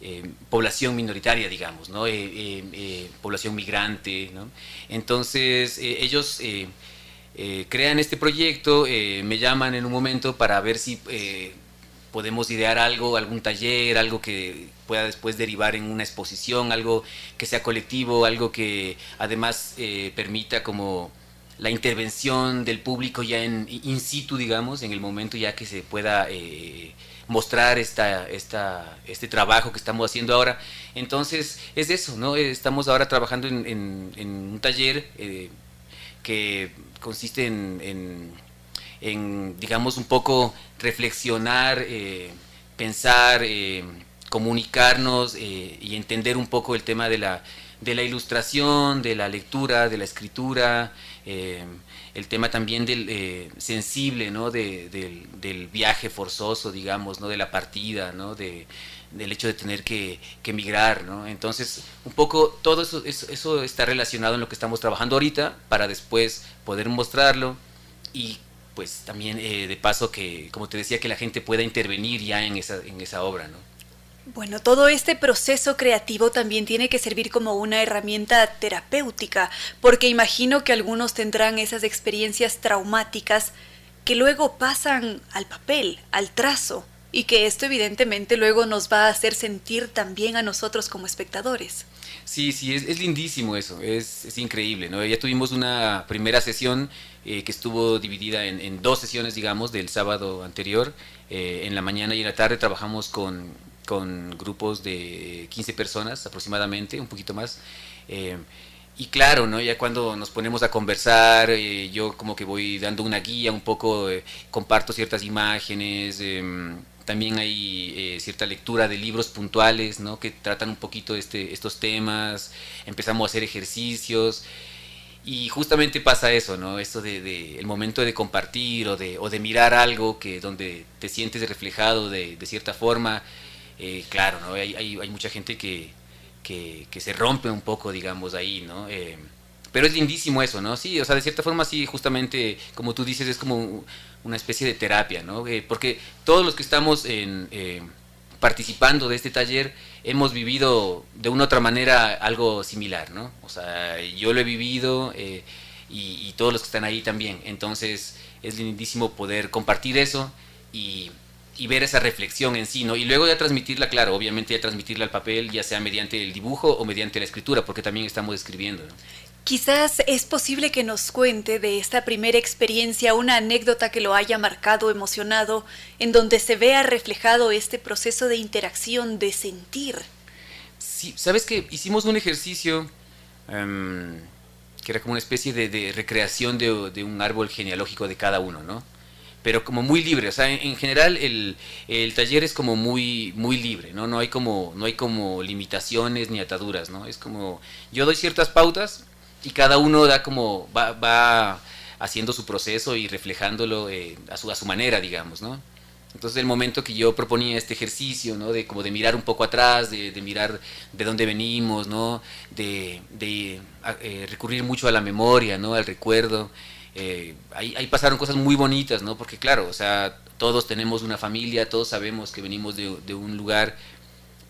eh, población minoritaria, digamos, ¿no? Eh, población migrante. ¿no? Entonces, ellos crean este proyecto, me llaman en un momento para ver si podemos idear algo, algún taller, algo que pueda después derivar en una exposición, algo que sea colectivo, algo que además permita como la intervención del público ya en in situ, digamos, en el momento ya que se pueda mostrar esta, este trabajo que estamos haciendo ahora. Entonces, es eso, ¿no? Estamos ahora trabajando en, un taller eh, que consiste en, digamos, un poco reflexionar, eh, pensar, eh, comunicarnos y entender un poco el tema de la, de la ilustración, de la lectura, de la escritura el tema también del eh, sensible, ¿no? del, viaje forzoso, digamos, ¿no? De la partida, ¿no? De, del hecho de tener que, que emigrar, ¿no? Entonces, un poco todo eso, eso, está relacionado en lo que estamos trabajando ahorita para después poder mostrarlo y pues también eh, de paso que, como te decía, que la gente pueda intervenir ya en esa, en esa obra, ¿no?
Bueno, todo este proceso creativo también tiene que servir como una herramienta terapéutica, porque imagino que algunos tendrán esas experiencias traumáticas que luego pasan al papel, al trazo, y que esto evidentemente luego nos va a hacer sentir también a nosotros como espectadores.
Sí, sí, es, lindísimo eso, es, increíble, ¿no? Ya tuvimos una primera sesión eh, que estuvo dividida en, dos sesiones, digamos, del sábado anterior. Eh, en la mañana y en la tarde trabajamos con con grupos de 15 personas aproximadamente, un poquito más. Eh, y claro, ¿no? ya cuando nos ponemos a conversar, eh, yo como que voy dando una guía, un poco eh, comparto ciertas imágenes, em, también hay cierta lectura de libros puntuales ¿no? que tratan un poquito este, estos temas, empezamos a hacer ejercicios. Y justamente pasa eso, ¿no? Esto de, el momento de compartir o de, o de mirar algo que donde te sientes reflejado de, de cierta forma, eh, claro, ¿no? Hay, hay, mucha gente que, que, se rompe un poco, digamos, ahí, ¿no? Eh, pero es lindísimo eso, ¿no? Sí, o sea, de cierta forma sí, justamente, como tú dices, es como una especie de terapia, ¿no? Eh, porque todos los que estamos en, participando de este taller hemos vivido de una u otra manera algo similar, ¿no? O sea, yo lo he vivido y, y, todos los que están ahí también. Entonces, es lindísimo poder compartir eso y y ver esa reflexión en sí, ¿no? Y luego ya transmitirla, claro, obviamente ya transmitirla al papel, ya sea mediante el dibujo o mediante la escritura, porque también estamos escribiendo, ¿no?
Quizás es posible que nos cuente de esta primera experiencia una anécdota que lo haya marcado, emocionado, en donde se vea reflejado este proceso de interacción, de sentir.
Sí, sabes que hicimos un ejercicio em, que era como una especie de, recreación de, un árbol genealógico de cada uno, ¿no? Pero como muy libre, o sea, en, general el, el, taller es como muy, muy libre, ¿no? No hay como, no hay como limitaciones ni ataduras, ¿no? Es como, yo doy ciertas pautas y cada uno da como, va, va haciendo su proceso y reflejándolo eh, a, su, a su manera, digamos, ¿no? Entonces el momento que yo proponía este ejercicio, ¿no? De como de mirar un poco atrás, de, mirar de dónde venimos, ¿no? De, eh, recurrir mucho a la memoria, ¿no? Al recuerdo. Eh, ahí, ahí, pasaron cosas muy bonitas, ¿no? Porque claro, o sea, todos tenemos una familia, todos sabemos que venimos de, de un lugar,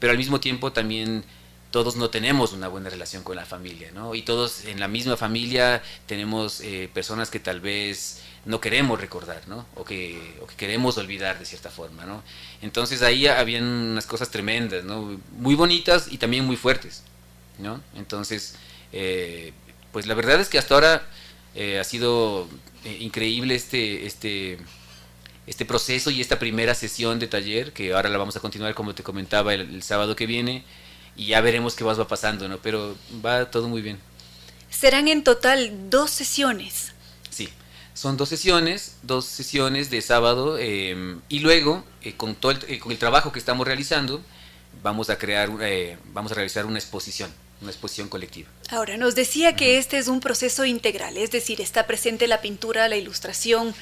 pero al mismo tiempo también todos no tenemos una buena relación con la familia, ¿no? Y todos en la misma familia tenemos eh, personas que tal vez no queremos recordar, ¿no? O que, queremos olvidar de cierta forma, ¿no? Entonces ahí habían unas cosas tremendas, ¿no? Muy bonitas y también muy fuertes, ¿no? Entonces, eh, pues la verdad es que hasta ahora eh, ha sido increíble este, este, este proceso y esta primera sesión de taller, que ahora la vamos a continuar, como te comentaba, el sábado que viene y ya veremos qué más va pasando, ¿no? Pero va todo muy bien.
Serán en total dos sesiones.
Sí, son dos sesiones, dos sesiones de sábado em, y luego eh, con todo el, eh, con el trabajo que estamos realizando vamos a crear, eh, vamos a realizar una exposición, una exposición colectiva.
Ahora nos decía que este es un proceso integral, es decir, está presente la pintura, la ilustración,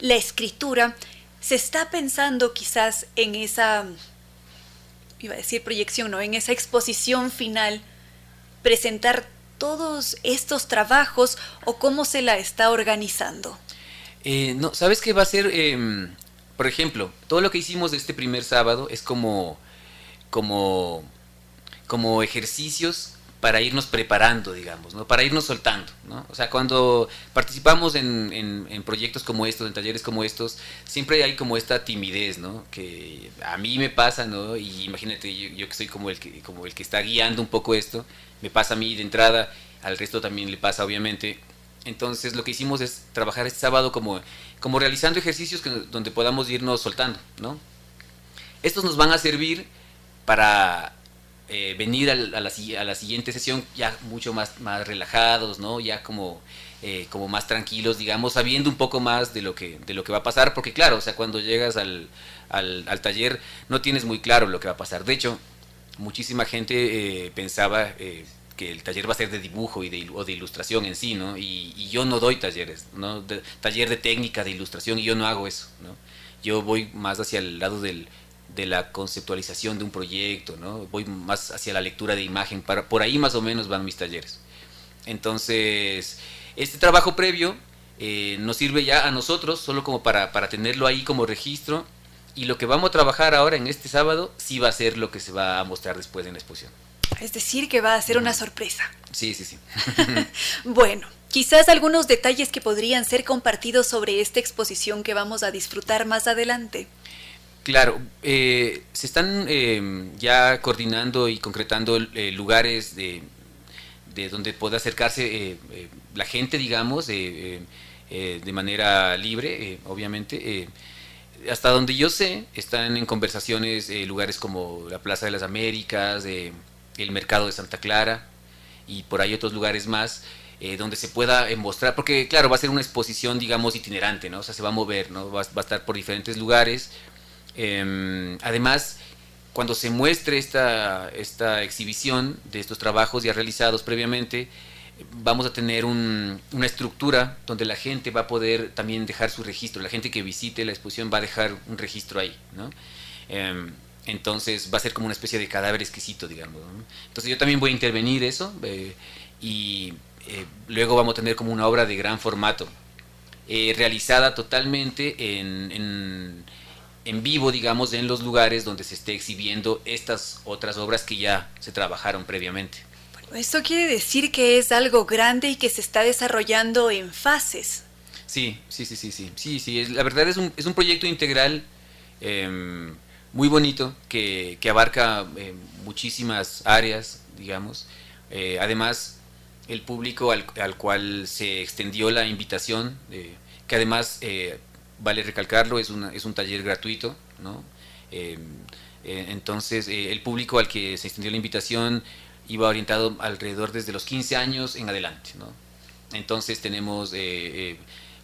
la escritura. Se está pensando quizás en esa iba a decir proyección, ¿no? En esa exposición final, presentar todos estos trabajos o cómo se la está organizando?
Eh, no, ¿sabes qué va a ser? Em, por ejemplo, todo lo que hicimos este primer sábado es como, como, como ejercicios para irnos preparando, digamos, ¿no? Para irnos soltando, ¿no? O sea, cuando participamos en, proyectos como estos, en talleres como estos, siempre hay como esta timidez, ¿no? Que a mí me pasa, ¿no? Y imagínate, yo, que soy como el que, como el que está guiando un poco esto, me pasa a mí de entrada, al resto también le pasa, obviamente. Entonces, lo que hicimos es trabajar este sábado como, como realizando ejercicios donde podamos irnos soltando, ¿no? Estos nos van a servir para eh, venir a la, siguiente sesión ya mucho más, relajados. Ya como, eh, como más tranquilos, digamos, sabiendo un poco más de lo que, de va a pasar, porque claro, cuando llegas al, al, taller no tienes muy claro lo que va a pasar. De hecho, muchísima gente eh, pensaba que el taller va a ser de dibujo y de, o de ilustración en sí, ¿no? Y, y yo no doy talleres, ¿no? taller de técnica de ilustración y yo no hago eso, ¿no? Yo voy más hacia el lado del de la conceptualización de un proyecto, ¿no? Voy más hacia la lectura de imagen, para, por ahí más o menos van mis talleres. Entonces, este trabajo previo eh, nos sirve ya a nosotros, solo como para, para tenerlo ahí como registro, y lo que vamos a trabajar ahora en este sábado sí va a ser lo que se va a mostrar después en la exposición.
Es decir, que va a ser una sorpresa.
Sí, sí, sí.
bueno, quizás algunos detalles que podrían ser compartidos sobre esta exposición que vamos a disfrutar más adelante.
Claro, eh, se están eh, ya coordinando y concretando eh, lugares de, de, donde pueda acercarse la gente, digamos, de manera libre, obviamente. hasta donde yo sé, están en conversaciones lugares como la Plaza de las Américas, el Mercado de Santa Clara y por ahí otros lugares más. donde se pueda mostrar, porque claro, va a ser una exposición, digamos, itinerante, ¿no? O sea, se va a mover, ¿no? Va, va a estar por diferentes lugares, Em, además, cuando se muestre esta, esta exhibición de estos trabajos ya realizados previamente, vamos a tener una estructura donde la gente va a poder también dejar su registro. La gente que visite la exposición va a dejar un registro ahí, ¿no? Em, entonces va a ser como una especie de cadáver exquisito, digamos. Entonces yo también voy a intervenir eso eh, y eh, luego vamos a tener como una obra de gran formato, eh, realizada totalmente en en vivo, digamos, en los lugares donde se esté exhibiendo estas otras obras que ya se trabajaron previamente.
Bueno, esto quiere decir que es algo grande y que se está desarrollando en fases.
Sí, sí, sí, sí, sí, sí, sí. la verdad es un, es un proyecto integral em, muy bonito que, que abarca em, muchísimas áreas, digamos. Eh, además, el público al, cual se extendió la invitación, que además, vale recalcarlo, es, una, es un taller gratuito, ¿no? entonces, el público al que se extendió la invitación iba orientado alrededor desde los 15 años en adelante, ¿no? Entonces tenemos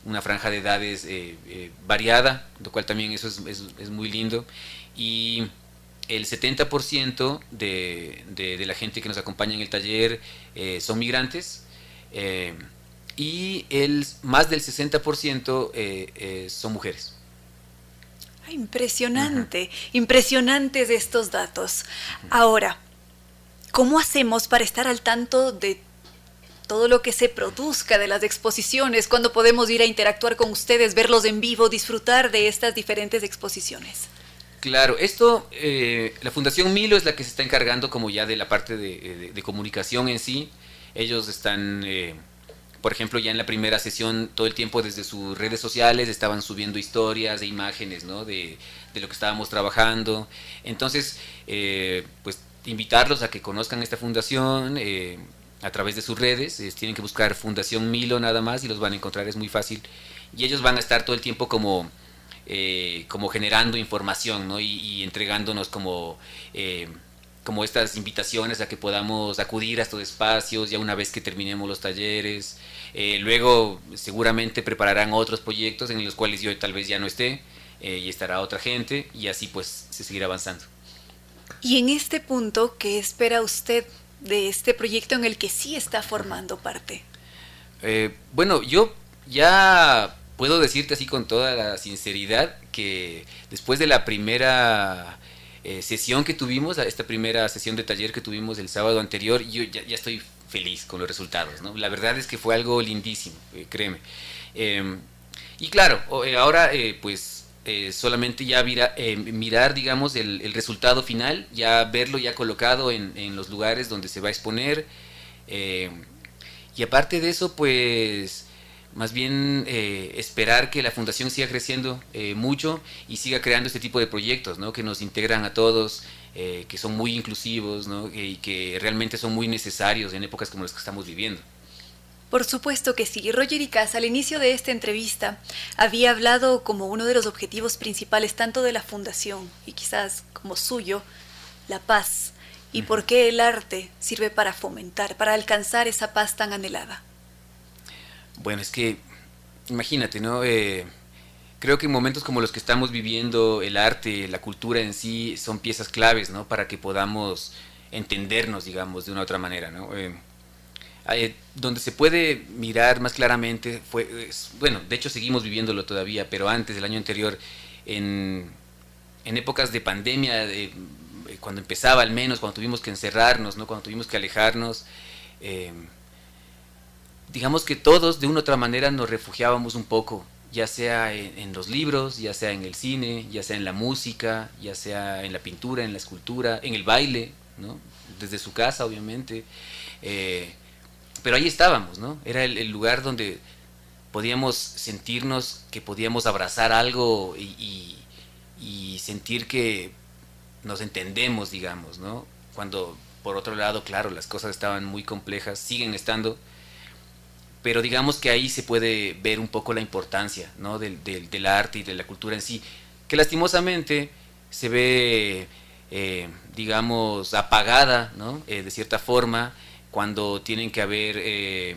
una franja de edades eh, eh, variada, lo cual también eso es, muy lindo. Y el 70% de, de, la gente que nos acompaña en el taller eh, son migrantes y el, más del 60% son mujeres.
impresionante, impresionantes estos datos. Ahora, ¿cómo hacemos para estar al tanto de todo lo que se produzca de las exposiciones, cuando podemos ir a interactuar con ustedes, verlos en vivo, disfrutar de estas diferentes exposiciones.
Claro, esto, eh, la Fundación Milo es la que se está encargando como ya de la parte de, eh, comunicación en sí. Ellos están, eh, por ejemplo, ya en la primera sesión, todo el tiempo desde sus redes sociales estaban subiendo historias e imágenes ¿no? de, de lo que estábamos trabajando. Entonces, pues invitarlos a que conozcan esta fundación a través de sus redes. tienen que buscar Fundación Milo nada más y los van a encontrar, es muy fácil. Y ellos van a estar todo el tiempo como, eh, como generando información ¿no? y, entregándonos como, eh, como estas invitaciones a que podamos acudir a estos espacios ya una vez que terminemos los talleres. Eh, luego seguramente prepararán otros proyectos en los cuales yo tal vez ya no esté y estará otra gente y así pues se seguirá avanzando.
Y en este punto, ¿qué espera usted de este proyecto en el que sí está formando parte?
Eh, bueno, yo ya puedo decirte así con toda la sinceridad que después de la primera eh, sesión que tuvimos, esta primera sesión de taller que tuvimos el sábado anterior, yo ya, estoy feliz con los resultados. ¿no? La verdad es que fue algo lindísimo, eh, créeme. Em, y claro, ahora pues eh, solamente ya eh, mirar, digamos, el, resultado final, ya verlo ya colocado en, los lugares donde se va a exponer. Eh, y aparte de eso, pues más bien esperar que la fundación siga creciendo mucho y siga creando este tipo de proyectos, ¿no? Que nos integran a todos, que son muy inclusivos, ¿no? Y que realmente son muy necesarios en épocas como las que estamos viviendo.
Por supuesto que sí. Roger Icaza al inicio de esta entrevista había hablado como uno de los objetivos principales tanto de la fundación y quizás como suyo, la paz y por qué el arte sirve para fomentar, para alcanzar esa paz tan anhelada.
Bueno, es que imagínate, ¿no? Eh, creo que en momentos como los que estamos viviendo, el arte, la cultura en sí son piezas claves, ¿no? Para que podamos entendernos, digamos, de una u otra manera, ¿no? Eh, eh, donde se puede mirar más claramente fue, bueno, de hecho seguimos viviéndolo todavía, pero antes del año anterior, en, épocas de pandemia, cuando empezaba al menos, cuando tuvimos que encerrarnos, ¿no? cuando tuvimos que alejarnos, digamos que todos de una u otra manera nos refugiábamos un poco, ya sea en, los libros, ya sea en el cine, ya sea en la música, ya sea en la pintura, en la escultura, en el baile, ¿no? desde su casa obviamente. Eh, pero ahí estábamos, ¿no? Era el, lugar donde podíamos sentirnos que podíamos abrazar algo y, sentir que nos entendemos, digamos, ¿no? Cuando por otro lado, claro, las cosas estaban muy complejas, siguen estando, pero digamos que ahí se puede ver un poco la importancia, ¿no? Del, del, arte y de la cultura en sí, que lastimosamente se ve, eh, digamos, apagada, ¿no? Eh, de cierta forma, cuando tienen que haber eh,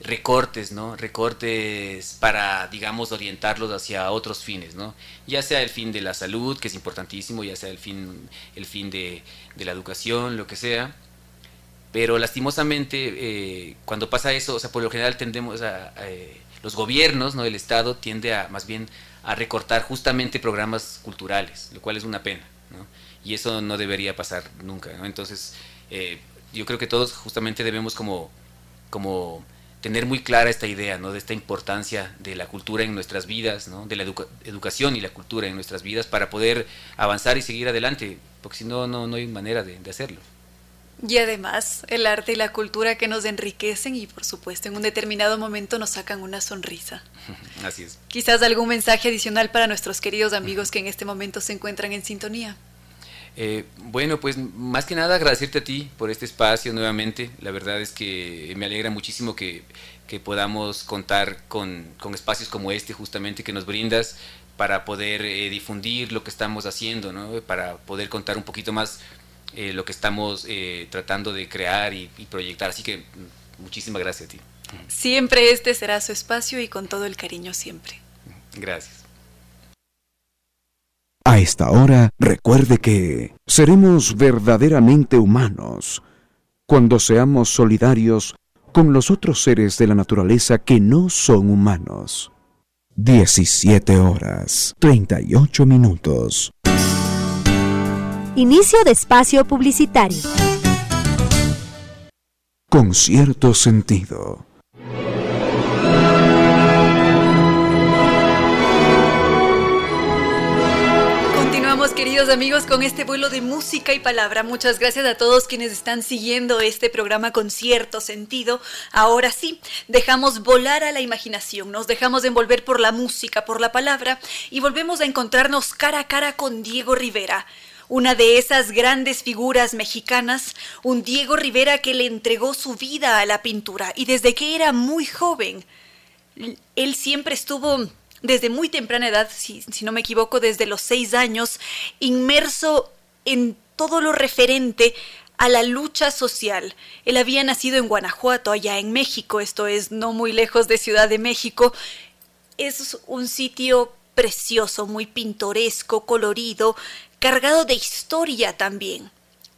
recortes, ¿no? Recortes para, digamos, orientarlos hacia otros fines, ¿no? Ya sea el fin de la salud, que es importantísimo, ya sea el fin, el fin de, la educación, lo que sea. Pero lastimosamente, eh, cuando pasa eso, o sea, por lo general tendemos a, eh, los gobiernos, ¿no? El Estado tiende a, más bien, a recortar justamente programas culturales, lo cual es una pena, ¿no? Y eso no debería pasar nunca, ¿no? Entonces, yo creo que todos justamente debemos como, como tener muy clara esta idea, ¿no? De esta importancia de la cultura en nuestras vidas, ¿no? De la educación y la cultura en nuestras vidas para poder avanzar y seguir adelante, porque si no, no, hay manera de, hacerlo.
Y además, el arte y la cultura que nos enriquecen y por supuesto en un determinado momento nos sacan una sonrisa.
Así es.
Quizás algún mensaje adicional para nuestros queridos amigos que en este momento se encuentran en sintonía.
Eh, bueno, pues más que nada agradecerte a ti por este espacio nuevamente. La verdad es que me alegra muchísimo que, podamos contar con, espacios como este justamente que nos brindas para poder eh, difundir lo que estamos haciendo, ¿no? para poder contar un poquito más eh, lo que estamos tratando de crear y, y proyectar. Así que mm, muchísimas gracias a ti.
Siempre este será su espacio y con todo el cariño siempre.
Gracias.
A esta hora, recuerde que seremos verdaderamente humanos cuando seamos solidarios con los otros seres de la naturaleza que no son humanos. 17 horas 38 minutos.
Inicio de espacio publicitario.
Con cierto sentido.
queridos amigos con este vuelo de música y palabra. Muchas gracias a todos quienes están siguiendo este programa con cierto sentido. Ahora sí, dejamos volar a la imaginación, nos dejamos envolver por la música, por la palabra y volvemos a encontrarnos cara a cara con Diego Rivera una de esas grandes figuras mexicanas, un Diego Rivera que le entregó su vida a la pintura y desde que era muy joven, él siempre estuvo desde muy temprana edad, si, no me equivoco, desde los seis años, inmerso en todo lo referente a la lucha social. Él había nacido en Guanajuato, allá en México, esto es no muy lejos de Ciudad de México. Es un sitio precioso, muy pintoresco, colorido, cargado de historia también.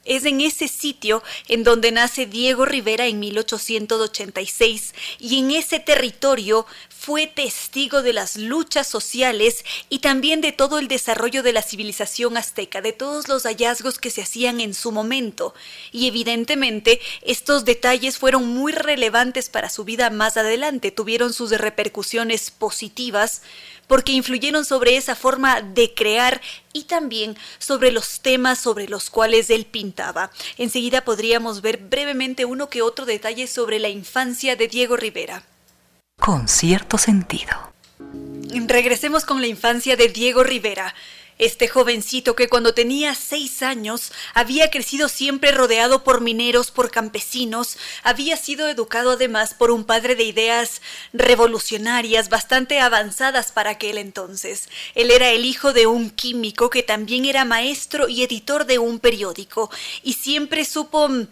Es en ese sitio en donde nace Diego Rivera en 1886 y en ese territorio fue testigo de las luchas sociales y también de todo el desarrollo de la civilización azteca, de todos los hallazgos que se hacían en su momento. Y evidentemente estos detalles fueron muy relevantes para su vida más adelante, tuvieron sus repercusiones positivas porque influyeron sobre esa forma de crear y también sobre los temas sobre los cuales él pintaba. Enseguida podríamos ver brevemente uno que otro detalle sobre la infancia de Diego Rivera.
Con cierto sentido.
Regresemos con la infancia de Diego Rivera. Este jovencito que cuando tenía seis años había crecido siempre rodeado por mineros, por campesinos, había sido educado además por un padre de ideas revolucionarias bastante avanzadas para aquel entonces. Él era el hijo de un químico que también era maestro y editor de un periódico y siempre supo mm,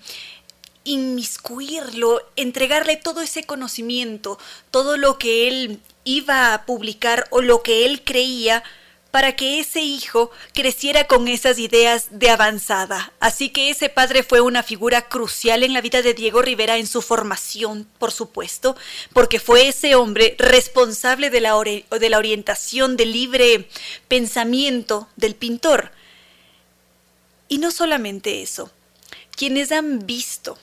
inmiscuirlo, entregarle todo ese conocimiento, todo lo que él iba a publicar o lo que él creía para que ese hijo creciera con esas ideas de avanzada. Así que ese padre fue una figura crucial en la vida de Diego Rivera en su formación, por supuesto, porque fue ese hombre responsable de la, de la orientación del libre pensamiento del pintor. Y no solamente eso, quienes han visto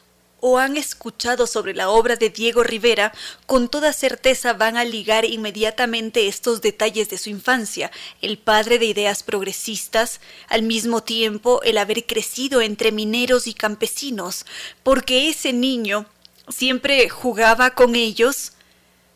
o han escuchado sobre la obra de Diego Rivera, con toda certeza van a ligar inmediatamente estos detalles de su infancia, el padre de ideas progresistas, al mismo tiempo el haber crecido entre mineros y campesinos, porque ese niño siempre jugaba con ellos,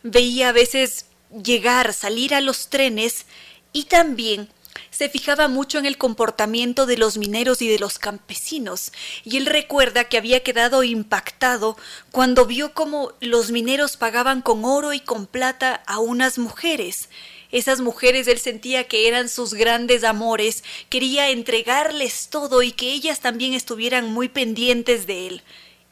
veía a veces llegar, salir a los trenes y también se fijaba mucho en el comportamiento de los mineros y de los campesinos, y él recuerda que había quedado impactado cuando vio cómo los mineros pagaban con oro y con plata a unas mujeres. Esas mujeres él sentía que eran sus grandes amores, quería entregarles todo y que ellas también estuvieran muy pendientes de él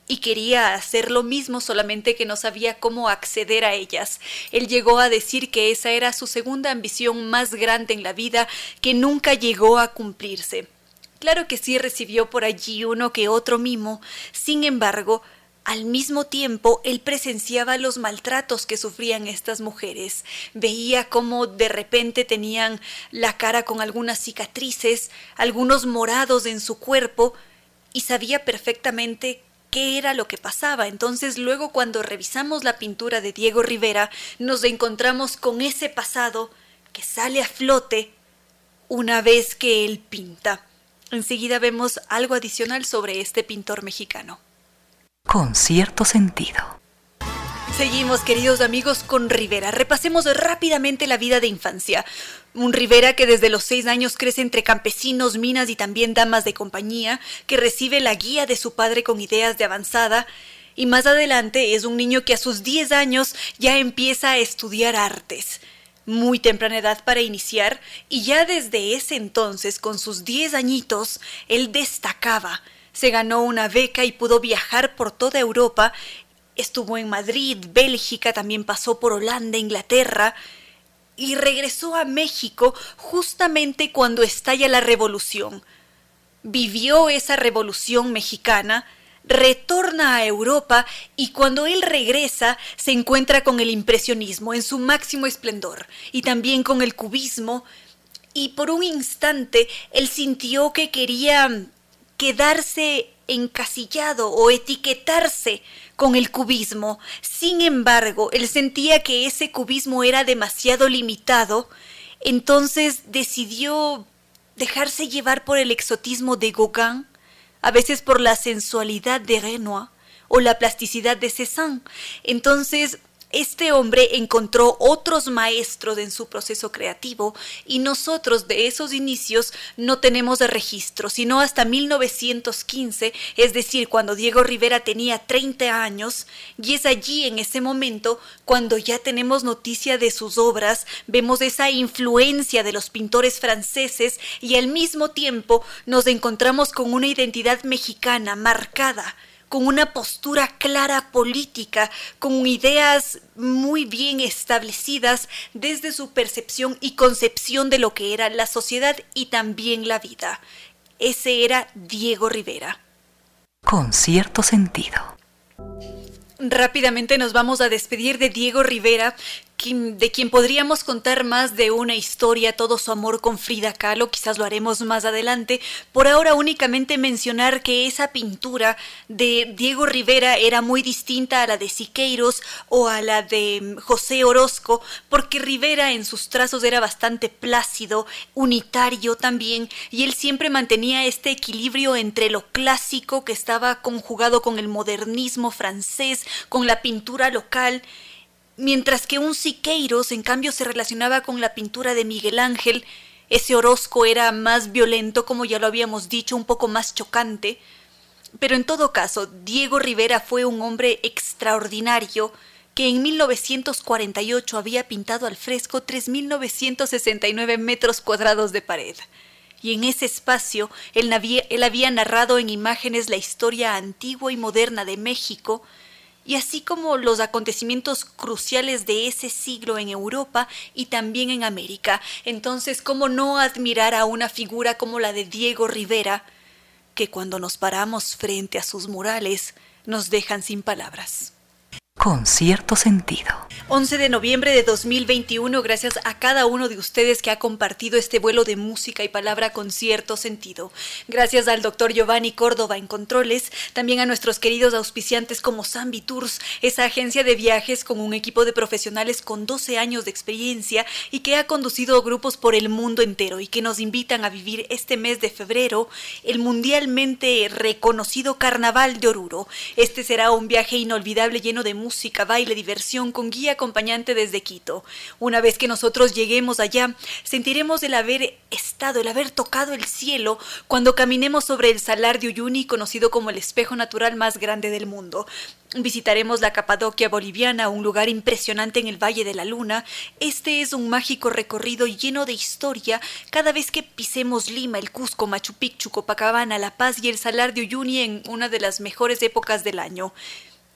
y quería hacer lo mismo solamente que no sabía cómo acceder a ellas. Él llegó a decir que esa era su segunda ambición más grande en la vida que nunca llegó a cumplirse. Claro que sí recibió por allí uno que otro mimo, sin embargo, al mismo tiempo, él presenciaba los maltratos que sufrían estas mujeres. Veía cómo de repente tenían la cara con algunas cicatrices, algunos morados en su cuerpo, y sabía perfectamente qué era lo que pasaba. Entonces luego cuando revisamos la pintura de Diego Rivera nos encontramos con ese pasado que sale a flote una vez que él pinta. Enseguida vemos algo adicional sobre este pintor mexicano.
Con cierto sentido.
Seguimos, queridos amigos, con Rivera. Repasemos rápidamente la vida de infancia. Un Rivera que desde los seis años crece entre campesinos, minas y también damas de compañía, que recibe la guía de su padre con ideas de avanzada. Y más adelante es un niño que a sus diez años ya empieza a estudiar artes. Muy temprana edad para iniciar, y ya desde ese entonces, con sus diez añitos, él destacaba. Se ganó una beca y pudo viajar por toda Europa estuvo en Madrid, Bélgica, también pasó por Holanda, Inglaterra y regresó a México justamente cuando estalla la revolución. Vivió esa revolución mexicana, retorna a Europa y cuando él regresa se encuentra con el impresionismo en su máximo esplendor y también con el cubismo y por un instante él sintió que quería quedarse encasillado o etiquetarse con el cubismo. Sin embargo, él sentía que ese cubismo era demasiado limitado, entonces decidió dejarse llevar por el exotismo de Gauguin, a veces por la sensualidad de Renoir o la plasticidad de Cézanne. Entonces este hombre encontró otros maestros en su proceso creativo y nosotros de esos inicios no tenemos registro, sino hasta 1915, es decir, cuando Diego Rivera tenía 30 años, y es allí en ese momento cuando ya tenemos noticia de sus obras, vemos esa influencia de los pintores franceses y al mismo tiempo nos encontramos con una identidad mexicana marcada con una postura clara política, con ideas muy bien establecidas desde su percepción y concepción de lo que era la sociedad y también la vida. Ese era Diego Rivera.
Con cierto sentido.
Rápidamente nos vamos a despedir de Diego Rivera, de quien podríamos contar más de una historia, todo su amor con Frida Kahlo, quizás lo haremos más adelante. Por ahora únicamente mencionar que esa pintura de Diego Rivera era muy distinta a la de Siqueiros o a la de José Orozco, porque Rivera en sus trazos era bastante plácido, unitario también, y él siempre mantenía este equilibrio entre lo clásico que estaba conjugado con el modernismo francés, con la pintura local, mientras que un Siqueiros en cambio se relacionaba con la pintura de Miguel Ángel, ese Orozco era más violento, como ya lo habíamos dicho, un poco más chocante. Pero en todo caso, Diego Rivera fue un hombre extraordinario que en 1948 había pintado al fresco 3.969 metros cuadrados de pared. Y en ese espacio él él había narrado en imágenes la historia antigua y moderna de México, y así como los acontecimientos cruciales de ese siglo en Europa y también en América. Entonces, ¿cómo no admirar a una figura como la de Diego Rivera, que cuando nos paramos frente a sus murales nos dejan sin palabras?
Con cierto sentido.
11 de noviembre de 2021, gracias a cada uno de ustedes que ha compartido este vuelo de música y palabra con cierto sentido. Gracias al doctor Giovanni Córdoba en Controles, también a nuestros queridos auspiciantes como Zambi Tours, esa agencia de viajes con un equipo de profesionales con 12 años de experiencia y que ha conducido grupos por el mundo entero y que nos invitan a vivir este mes de febrero el mundialmente reconocido Carnaval de Oruro. Este será un viaje inolvidable lleno de música, baile, diversión con guía acompañante desde Quito. Una vez que nosotros lleguemos allá, sentiremos el haber estado, el haber tocado el cielo cuando caminemos sobre el Salar de Uyuni, conocido como el espejo natural más grande del mundo. Visitaremos la Capadocia boliviana, un lugar impresionante en el Valle de la Luna. Este es un mágico recorrido lleno de historia cada vez que pisemos Lima, el Cusco, Machu Picchu, Copacabana, La Paz y el Salar de Uyuni en una de las mejores épocas del año.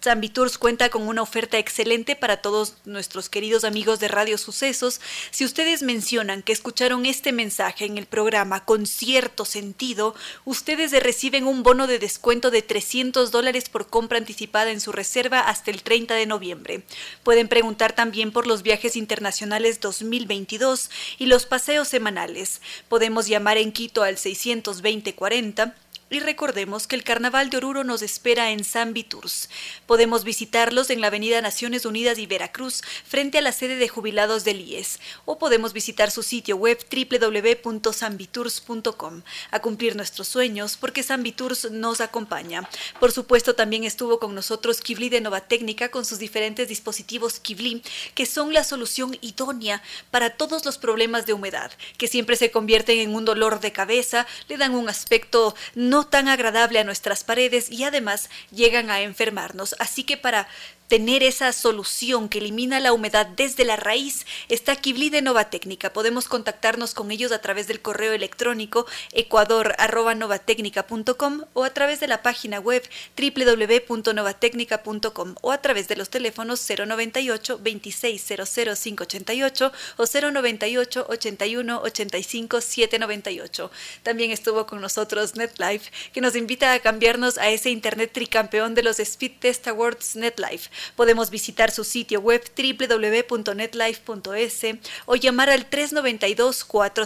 Tours cuenta con una oferta excelente para todos nuestros queridos amigos de Radio Sucesos. Si ustedes mencionan que escucharon este mensaje en el programa con cierto sentido, ustedes reciben un bono de descuento de 300 dólares por compra anticipada en su reserva hasta el 30 de noviembre. Pueden preguntar también por los viajes internacionales 2022 y los paseos semanales. Podemos llamar en Quito al 620 40 y recordemos que el Carnaval de Oruro nos espera en San Viturs. Podemos visitarlos en la Avenida Naciones Unidas y Veracruz, frente a la sede de jubilados del IES, o podemos visitar su sitio web www.sanviturs.com a cumplir nuestros sueños porque San Viturs nos acompaña. Por supuesto, también estuvo con nosotros Kibli de Nova Técnica con sus diferentes dispositivos Kibli, que son la solución idónea para todos los problemas de humedad, que siempre se convierten en un dolor de cabeza, le dan un aspecto no tan agradable a nuestras paredes y además llegan a enfermarnos. Así que para tener esa solución que elimina la humedad desde la raíz, está Kibli de Nova Técnica. Podemos contactarnos con ellos a través del correo electrónico ecuador.novatecnica.com o a través de la página web www.novatecnica.com o a través de los teléfonos 098 2600588 o 098 81 85 798. También estuvo con nosotros NetLife, que nos invita a cambiarnos a ese internet tricampeón de los Speed Test Awards NetLife Podemos visitar su sitio web www.netlife.es o llamar al 392 40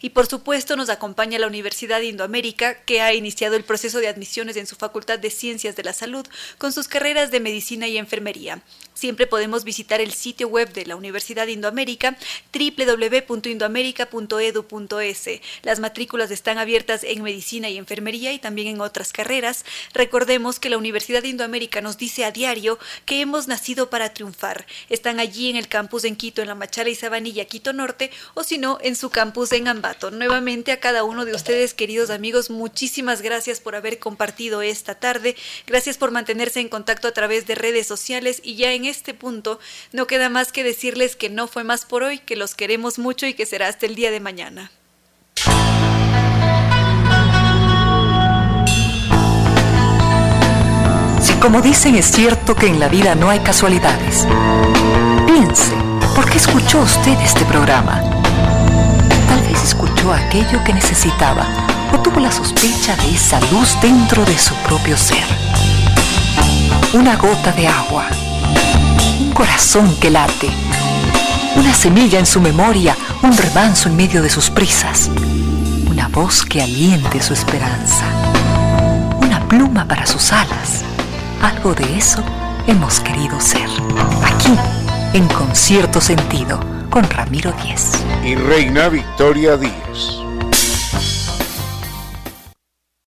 Y por supuesto nos acompaña la Universidad de Indoamérica, que ha iniciado el proceso de admisiones en su Facultad de Ciencias de la Salud con sus carreras de Medicina y Enfermería. Siempre podemos visitar el sitio web de la Universidad de Indoamérica, www.indoamerica.edu.es. Las matrículas están abiertas en medicina y enfermería y también en otras carreras. Recordemos que la Universidad de Indoamérica nos dice a diario que hemos nacido para triunfar. Están allí en el campus en Quito, en la Machala y Sabanilla, Quito Norte, o si no, en su campus en Ambato. Nuevamente a cada uno de ustedes, queridos amigos, muchísimas gracias por haber compartido esta tarde. Gracias por mantenerse en contacto a través de redes sociales y ya en este punto no queda más que decirles que no fue más por hoy, que los queremos mucho y que será hasta el día de mañana.
Como dicen es cierto que en la vida no hay casualidades, piense, ¿por qué escuchó usted este programa? Tal vez escuchó aquello que necesitaba o tuvo la sospecha de esa luz dentro de su propio ser. Una gota de agua corazón que late, una semilla en su memoria, un remanso en medio de sus prisas, una voz que aliente su esperanza, una pluma para sus alas. Algo de eso hemos querido ser. Aquí, en concierto sentido, con Ramiro Díez.
Y Reina Victoria Díez.